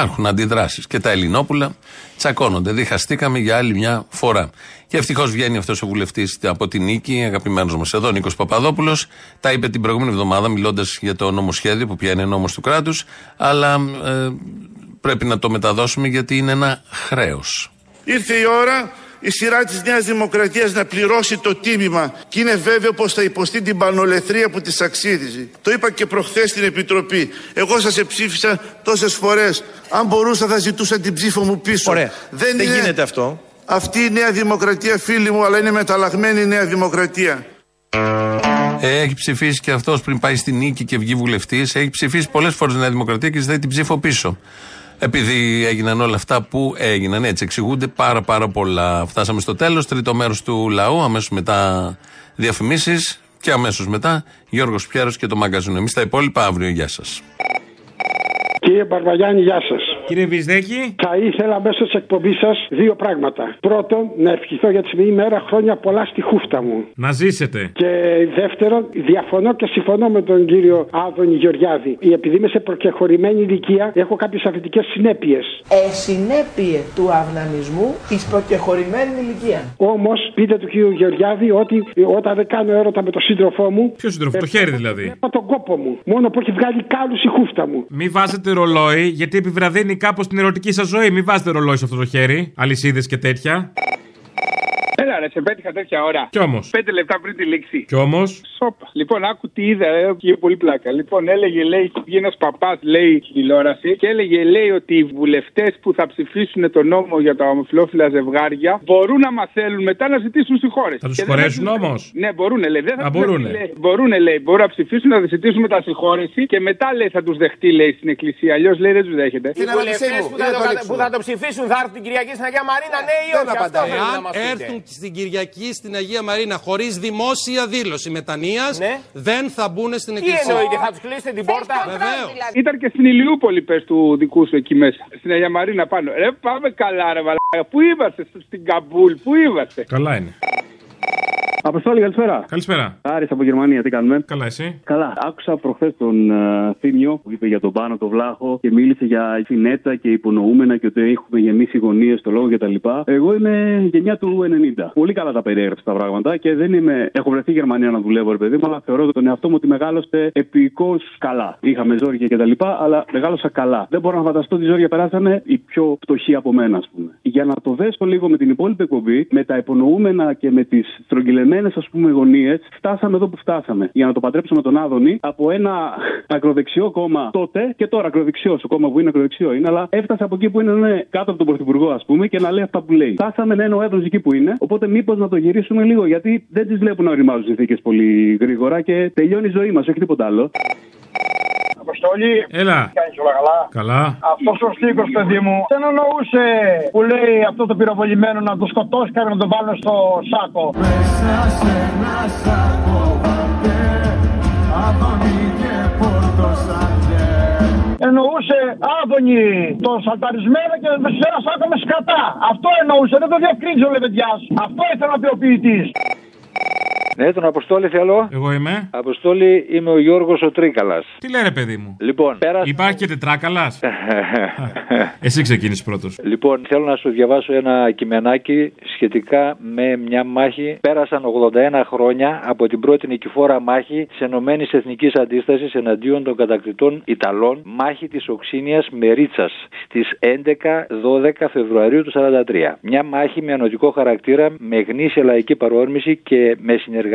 Υπάρχουν αντιδράσεις και τα Ελληνόπουλα τσακώνονται. Διχαστήκαμε για άλλη μια φορά. Και ευτυχώς βγαίνει αυτός ο βουλευτής από την νίκη, αγαπημένος μας εδώ, Νίκος Παπαδόπουλος. Τα είπε την προηγούμενη εβδομάδα μιλώντας για το νομοσχέδιο που πια είναι νόμος του κράτους. Αλλά ε, πρέπει να το μεταδώσουμε γιατί είναι ένα χρέος. Ήρθε η ώρα η σειρά της Νέας Δημοκρατίας να πληρώσει το τίμημα και είναι βέβαιο πως θα υποστεί την πανολεθρία που της αξίζει. Το είπα και προχθές στην Επιτροπή. Εγώ σας εψήφισα τόσες φορές. Αν μπορούσα θα ζητούσα την ψήφο μου πίσω. Ωραία. Δεν, Δεν είναι γίνεται αυτό. αυτή η Νέα Δημοκρατία φίλοι μου, αλλά είναι μεταλλαγμένη η Νέα Δημοκρατία. Ε, Έχει ψηφίσει και αυτός πριν πάει στη νίκη και βγει βουλευτής. Έχει ψηφίσει πολλές φορές Νέα Δημοκρατία και ζητάει την ψήφο πίσω. Επειδή έγιναν όλα αυτά που έγιναν. Έτσι εξηγούνται πάρα πάρα πολλά. Φτάσαμε στο τέλος. Τρίτο μέρος του λαού. Αμέσως μετά διαφημίσεις. Και αμέσως μετά Γιώργος Πιέρος και το μαγκαζίνο. Εμείς τα υπόλοιπα αύριο. Γεια σας. Κύριε Μπαρβαγιάννη, γεια σας. Κύριε Βυσδέκη. Θα ήθελα μέσω της εκπομπής σας δύο πράγματα. Πρώτον, να ευχηθώ για τη σημερινή μέρα χρόνια πολλά στη χούφτα μου. Να ζήσετε. Και δεύτερον, διαφωνώ και συμφωνώ με τον κύριο Άδωνη Γεωργιάδη. Επειδή είμαι σε προκεχωρημένη ηλικία, έχω κάποιες αρνητικές συνέπειες. ε, συνέπειε του αυνανισμού της προκεχωρημένης ηλικίας. Όμως, πείτε του κύριου Γεωργιάδη ότι όταν δεν κάνω έρωτα με τον σύντροφό μου. Ποιο σύντροφο, το χέρι δηλαδή. Από τον κόπο μου. Μόνο που έχει βγάλει κάλους η χούφτα μου. Μη βάζετε ρολόι, γιατί επιβραδύνει κάπως την ερωτική σας ζωή. Μη βάζετε ρολόι σε αυτό το χέρι. Αλυσίδες και τέτοια. Έλα ρε, σε πέτυχα τέτοια ώρα. Κι όμως. Πέντε λεπτά πριν τη λήξη. Κι όμως. Σόπα. Λοιπόν, άκου τι είδα, ε, και πολύ πλάκα. Λοιπόν, έλεγε, λέει, βγει ένας παπάς, λέει, στην τηλεόραση και έλεγε, λέει, ότι οι βουλευτές που θα ψηφίσουν το νόμο για τα ομοφυλόφιλα ζευγάρια μπορούν να μα θέλουν μετά να ζητήσουν συγχώρεση. Θα τους Και δεν χωρέσουν τους- όμως. Ναι, μπορούν, λέει. Δεν θα Α, τους μπορούνε. δεχτεί, λέει. Μπορούνε, λέει. Μπορούν να ψηφίσουν, να ζητήσουν μετά συγχώρεση και μετά, λέει, θα τους δεχτεί, λέει, στην εκκλησία. Αλλιώς, λέει, δεν τους δέχεται. Οι βουλευτές που, θα το κατα- που θα το ψηφίσουν θα έρθουν την Κυριακή στην Αγία Μαρίνα, ναι ή όχι. Αυτό θέλετε να Εάν μας πείτε. έρθουν στην Κυριακή στην Αγία Μαρίνα χωρίς δημόσια δήλωση μετάνοια, Ναι. δεν θα μπουν στην Τι εκκλησία. εννοείτε, θα τους κλείσετε την πόρτα; Βεβαίως. Ήταν και στην Ηλιούπολη, πες του δικού σου εκεί μέσα. Στην Αγία Μαρίνα πάνω. Ρε, πάμε καλά, ρε, μαλάκα. Πού είμαστε, στην Καμπούλ, πού είμαστε; Καλά είναι. Αποστόλη, καλησπέρα. Καλησπέρα. Άρης από Γερμανία, τι κάνουμε; Καλά, εσύ; Καλά. Άκουσα προχθές τον ε, Θύμιο που είπε για τον Πάνο, τον Βλάχο και μίλησε για φινέτσα και υπονοούμενα και ότι έχουμε γεμίσει γωνίες στο λόγο κτλ. Εγώ είμαι γενιά του 90. Πολύ καλά τα περιέγραψε τα πράγματα και δεν είμαι. Έχω βρεθεί Γερμανία να δουλεύω, ρε παιδί μου, αλλά θεωρώ τον εαυτό μου ότι μεγάλωσε επικός καλά. Είχαμε ζόρια κτλ. Αλλά μεγάλωσα καλά. Δεν μπορώ να φανταστώ τι ζόρια περάσανε οι πιο φτωχοί από μένα, ας πούμε. Για να το δέσω λίγο με την υπόλοιπη εκπομπή, με τα υπονοούμενα και με τις στρογγυλεμένε πεσμένε ας πούμε γωνίες, φτάσαμε εδώ που φτάσαμε. Για να το παντρέψουμε τον Άδωνη από ένα ακροδεξιό κόμμα τότε και τώρα ακροδεξιός, το κόμμα που είναι ακροδεξιό είναι, αλλά έφτασε από εκεί που είναι ναι, κάτω από τον Πρωθυπουργό, ας πούμε, και να λέει αυτά που λέει. Φτάσαμε να είναι ο έδρο εκεί που είναι, οπότε μήπως να το γυρίσουμε λίγο, γιατί δεν τις βλέπουν να οριμάζουν συνθήκες πολύ γρήγορα και τελειώνει η ζωή μας, όχι τίποτα άλλο. Αποστολή. Έλα. Κάνεις όλα καλά; Καλά. Αυτός ο στίχο, παιδί μου, δεν εννοούσε που λέει αυτό το πυροβολημένο να το σκοτώσει και να τον βάλουν στο σάκο. Μέσα σε ένα σάκο βάτε Άδωνη και πορτοσάλτε Εννοούσε άδωνη το σαλταρισμένο και σε ένα σάκο με σκατά. Αυτό εννοούσε, δεν το διευκρίνησε ο Λεβεντιά. Αυτό ήθελε να πει ο ποιητής. Ναι, τον Αποστόλη θέλω. Εγώ είμαι. Αποστόλη είμαι ο Γιώργος ο Τρίκαλας. Τι λέει ρε παιδί μου; Λοιπόν, πέρα... Υπάρχει και τετράκαλας; Εσύ ξεκίνησες πρώτος. Λοιπόν, θέλω να σου διαβάσω ένα κειμενάκι σχετικά με μια μάχη. Πέρασαν 81 χρόνια από την πρώτη νικηφόρα μάχη της Ενωμένης Εθνικής Αντίστασης εναντίον των κατακτητών Ιταλών, μάχη της Οξίνια Μερίτσας στις 11-12 Φεβρουαρίου του 1943. Μια μάχη με ανωτικό χαρακτήρα, με γνήσια λαϊκή παρόρμηση και με συνεργασία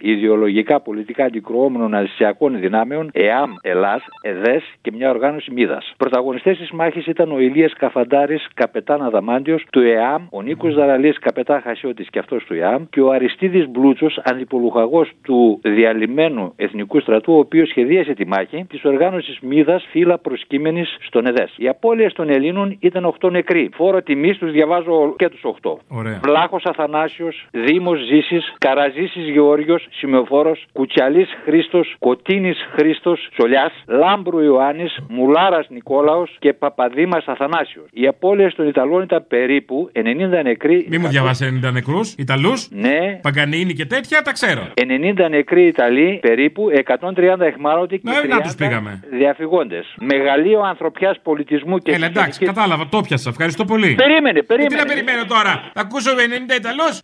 ιδεολογικά πολιτικά αντικρουόμενων ναζιστιακών δυνάμεων, ΕΑΜ, ΕΛΑΣ, ΕΔΕΣ και μια οργάνωση Μίδας. Πρωταγωνιστές της μάχης ήταν ο Ηλίας Καφαντάρης, καπετάν Αδαμάντιος, του ΕΑΜ, ο Νίκος Δαραλής, καπετάν Χασιώτης και αυτός του ΕΑΜ, και ο Αριστίδης Μπλούτσος, αντιπολουχαγός του διαλυμένου εθνικού στρατού, ο οποίος σχεδίασε τη μάχη της οργάνωσης Μίδας, φύλλα προσκύμενης στον ΕΔΕΣ. Οι απώλειες των Ελλήνων ήταν 8 νεκροί. Φόρο τιμής τους διαβάζω και τους 8. Ωραία. Βλάχος Αθανάσιος, Δήμος Ζήσης, Καραζήσης Γεώργιος, Σημεοφόρο, Κουτσαλή Χρήστος, Κοτίνης Χρήστος, Τσολιά, Λάμπρου Ιωάννης, Μουλάρας Νικόλαος και Παπαδήμας Αθανάσιος. Οι απώλειες των Ιταλών ήταν περίπου 90 νεκροί. Μη μου διαβάσει 90 νεκρούς, Ιταλούς. Ναι. Παγκανίνη και τέτοια, τα ξέρω. 90 νεκροί Ιταλοί, περίπου 130 εχμάλωτοι και Ναι, να 30 τους πήγαμε. διαφυγόντες. Μεγαλείο ανθρωπιάς πολιτισμού και Έλα, εντάξει, κατάλαβα, το πιασα. Ευχαριστώ πολύ. Περίμενε, Ε, περίμενε. Τι να περιμένω τώρα, θα ακούσω 90 Ιταλούς.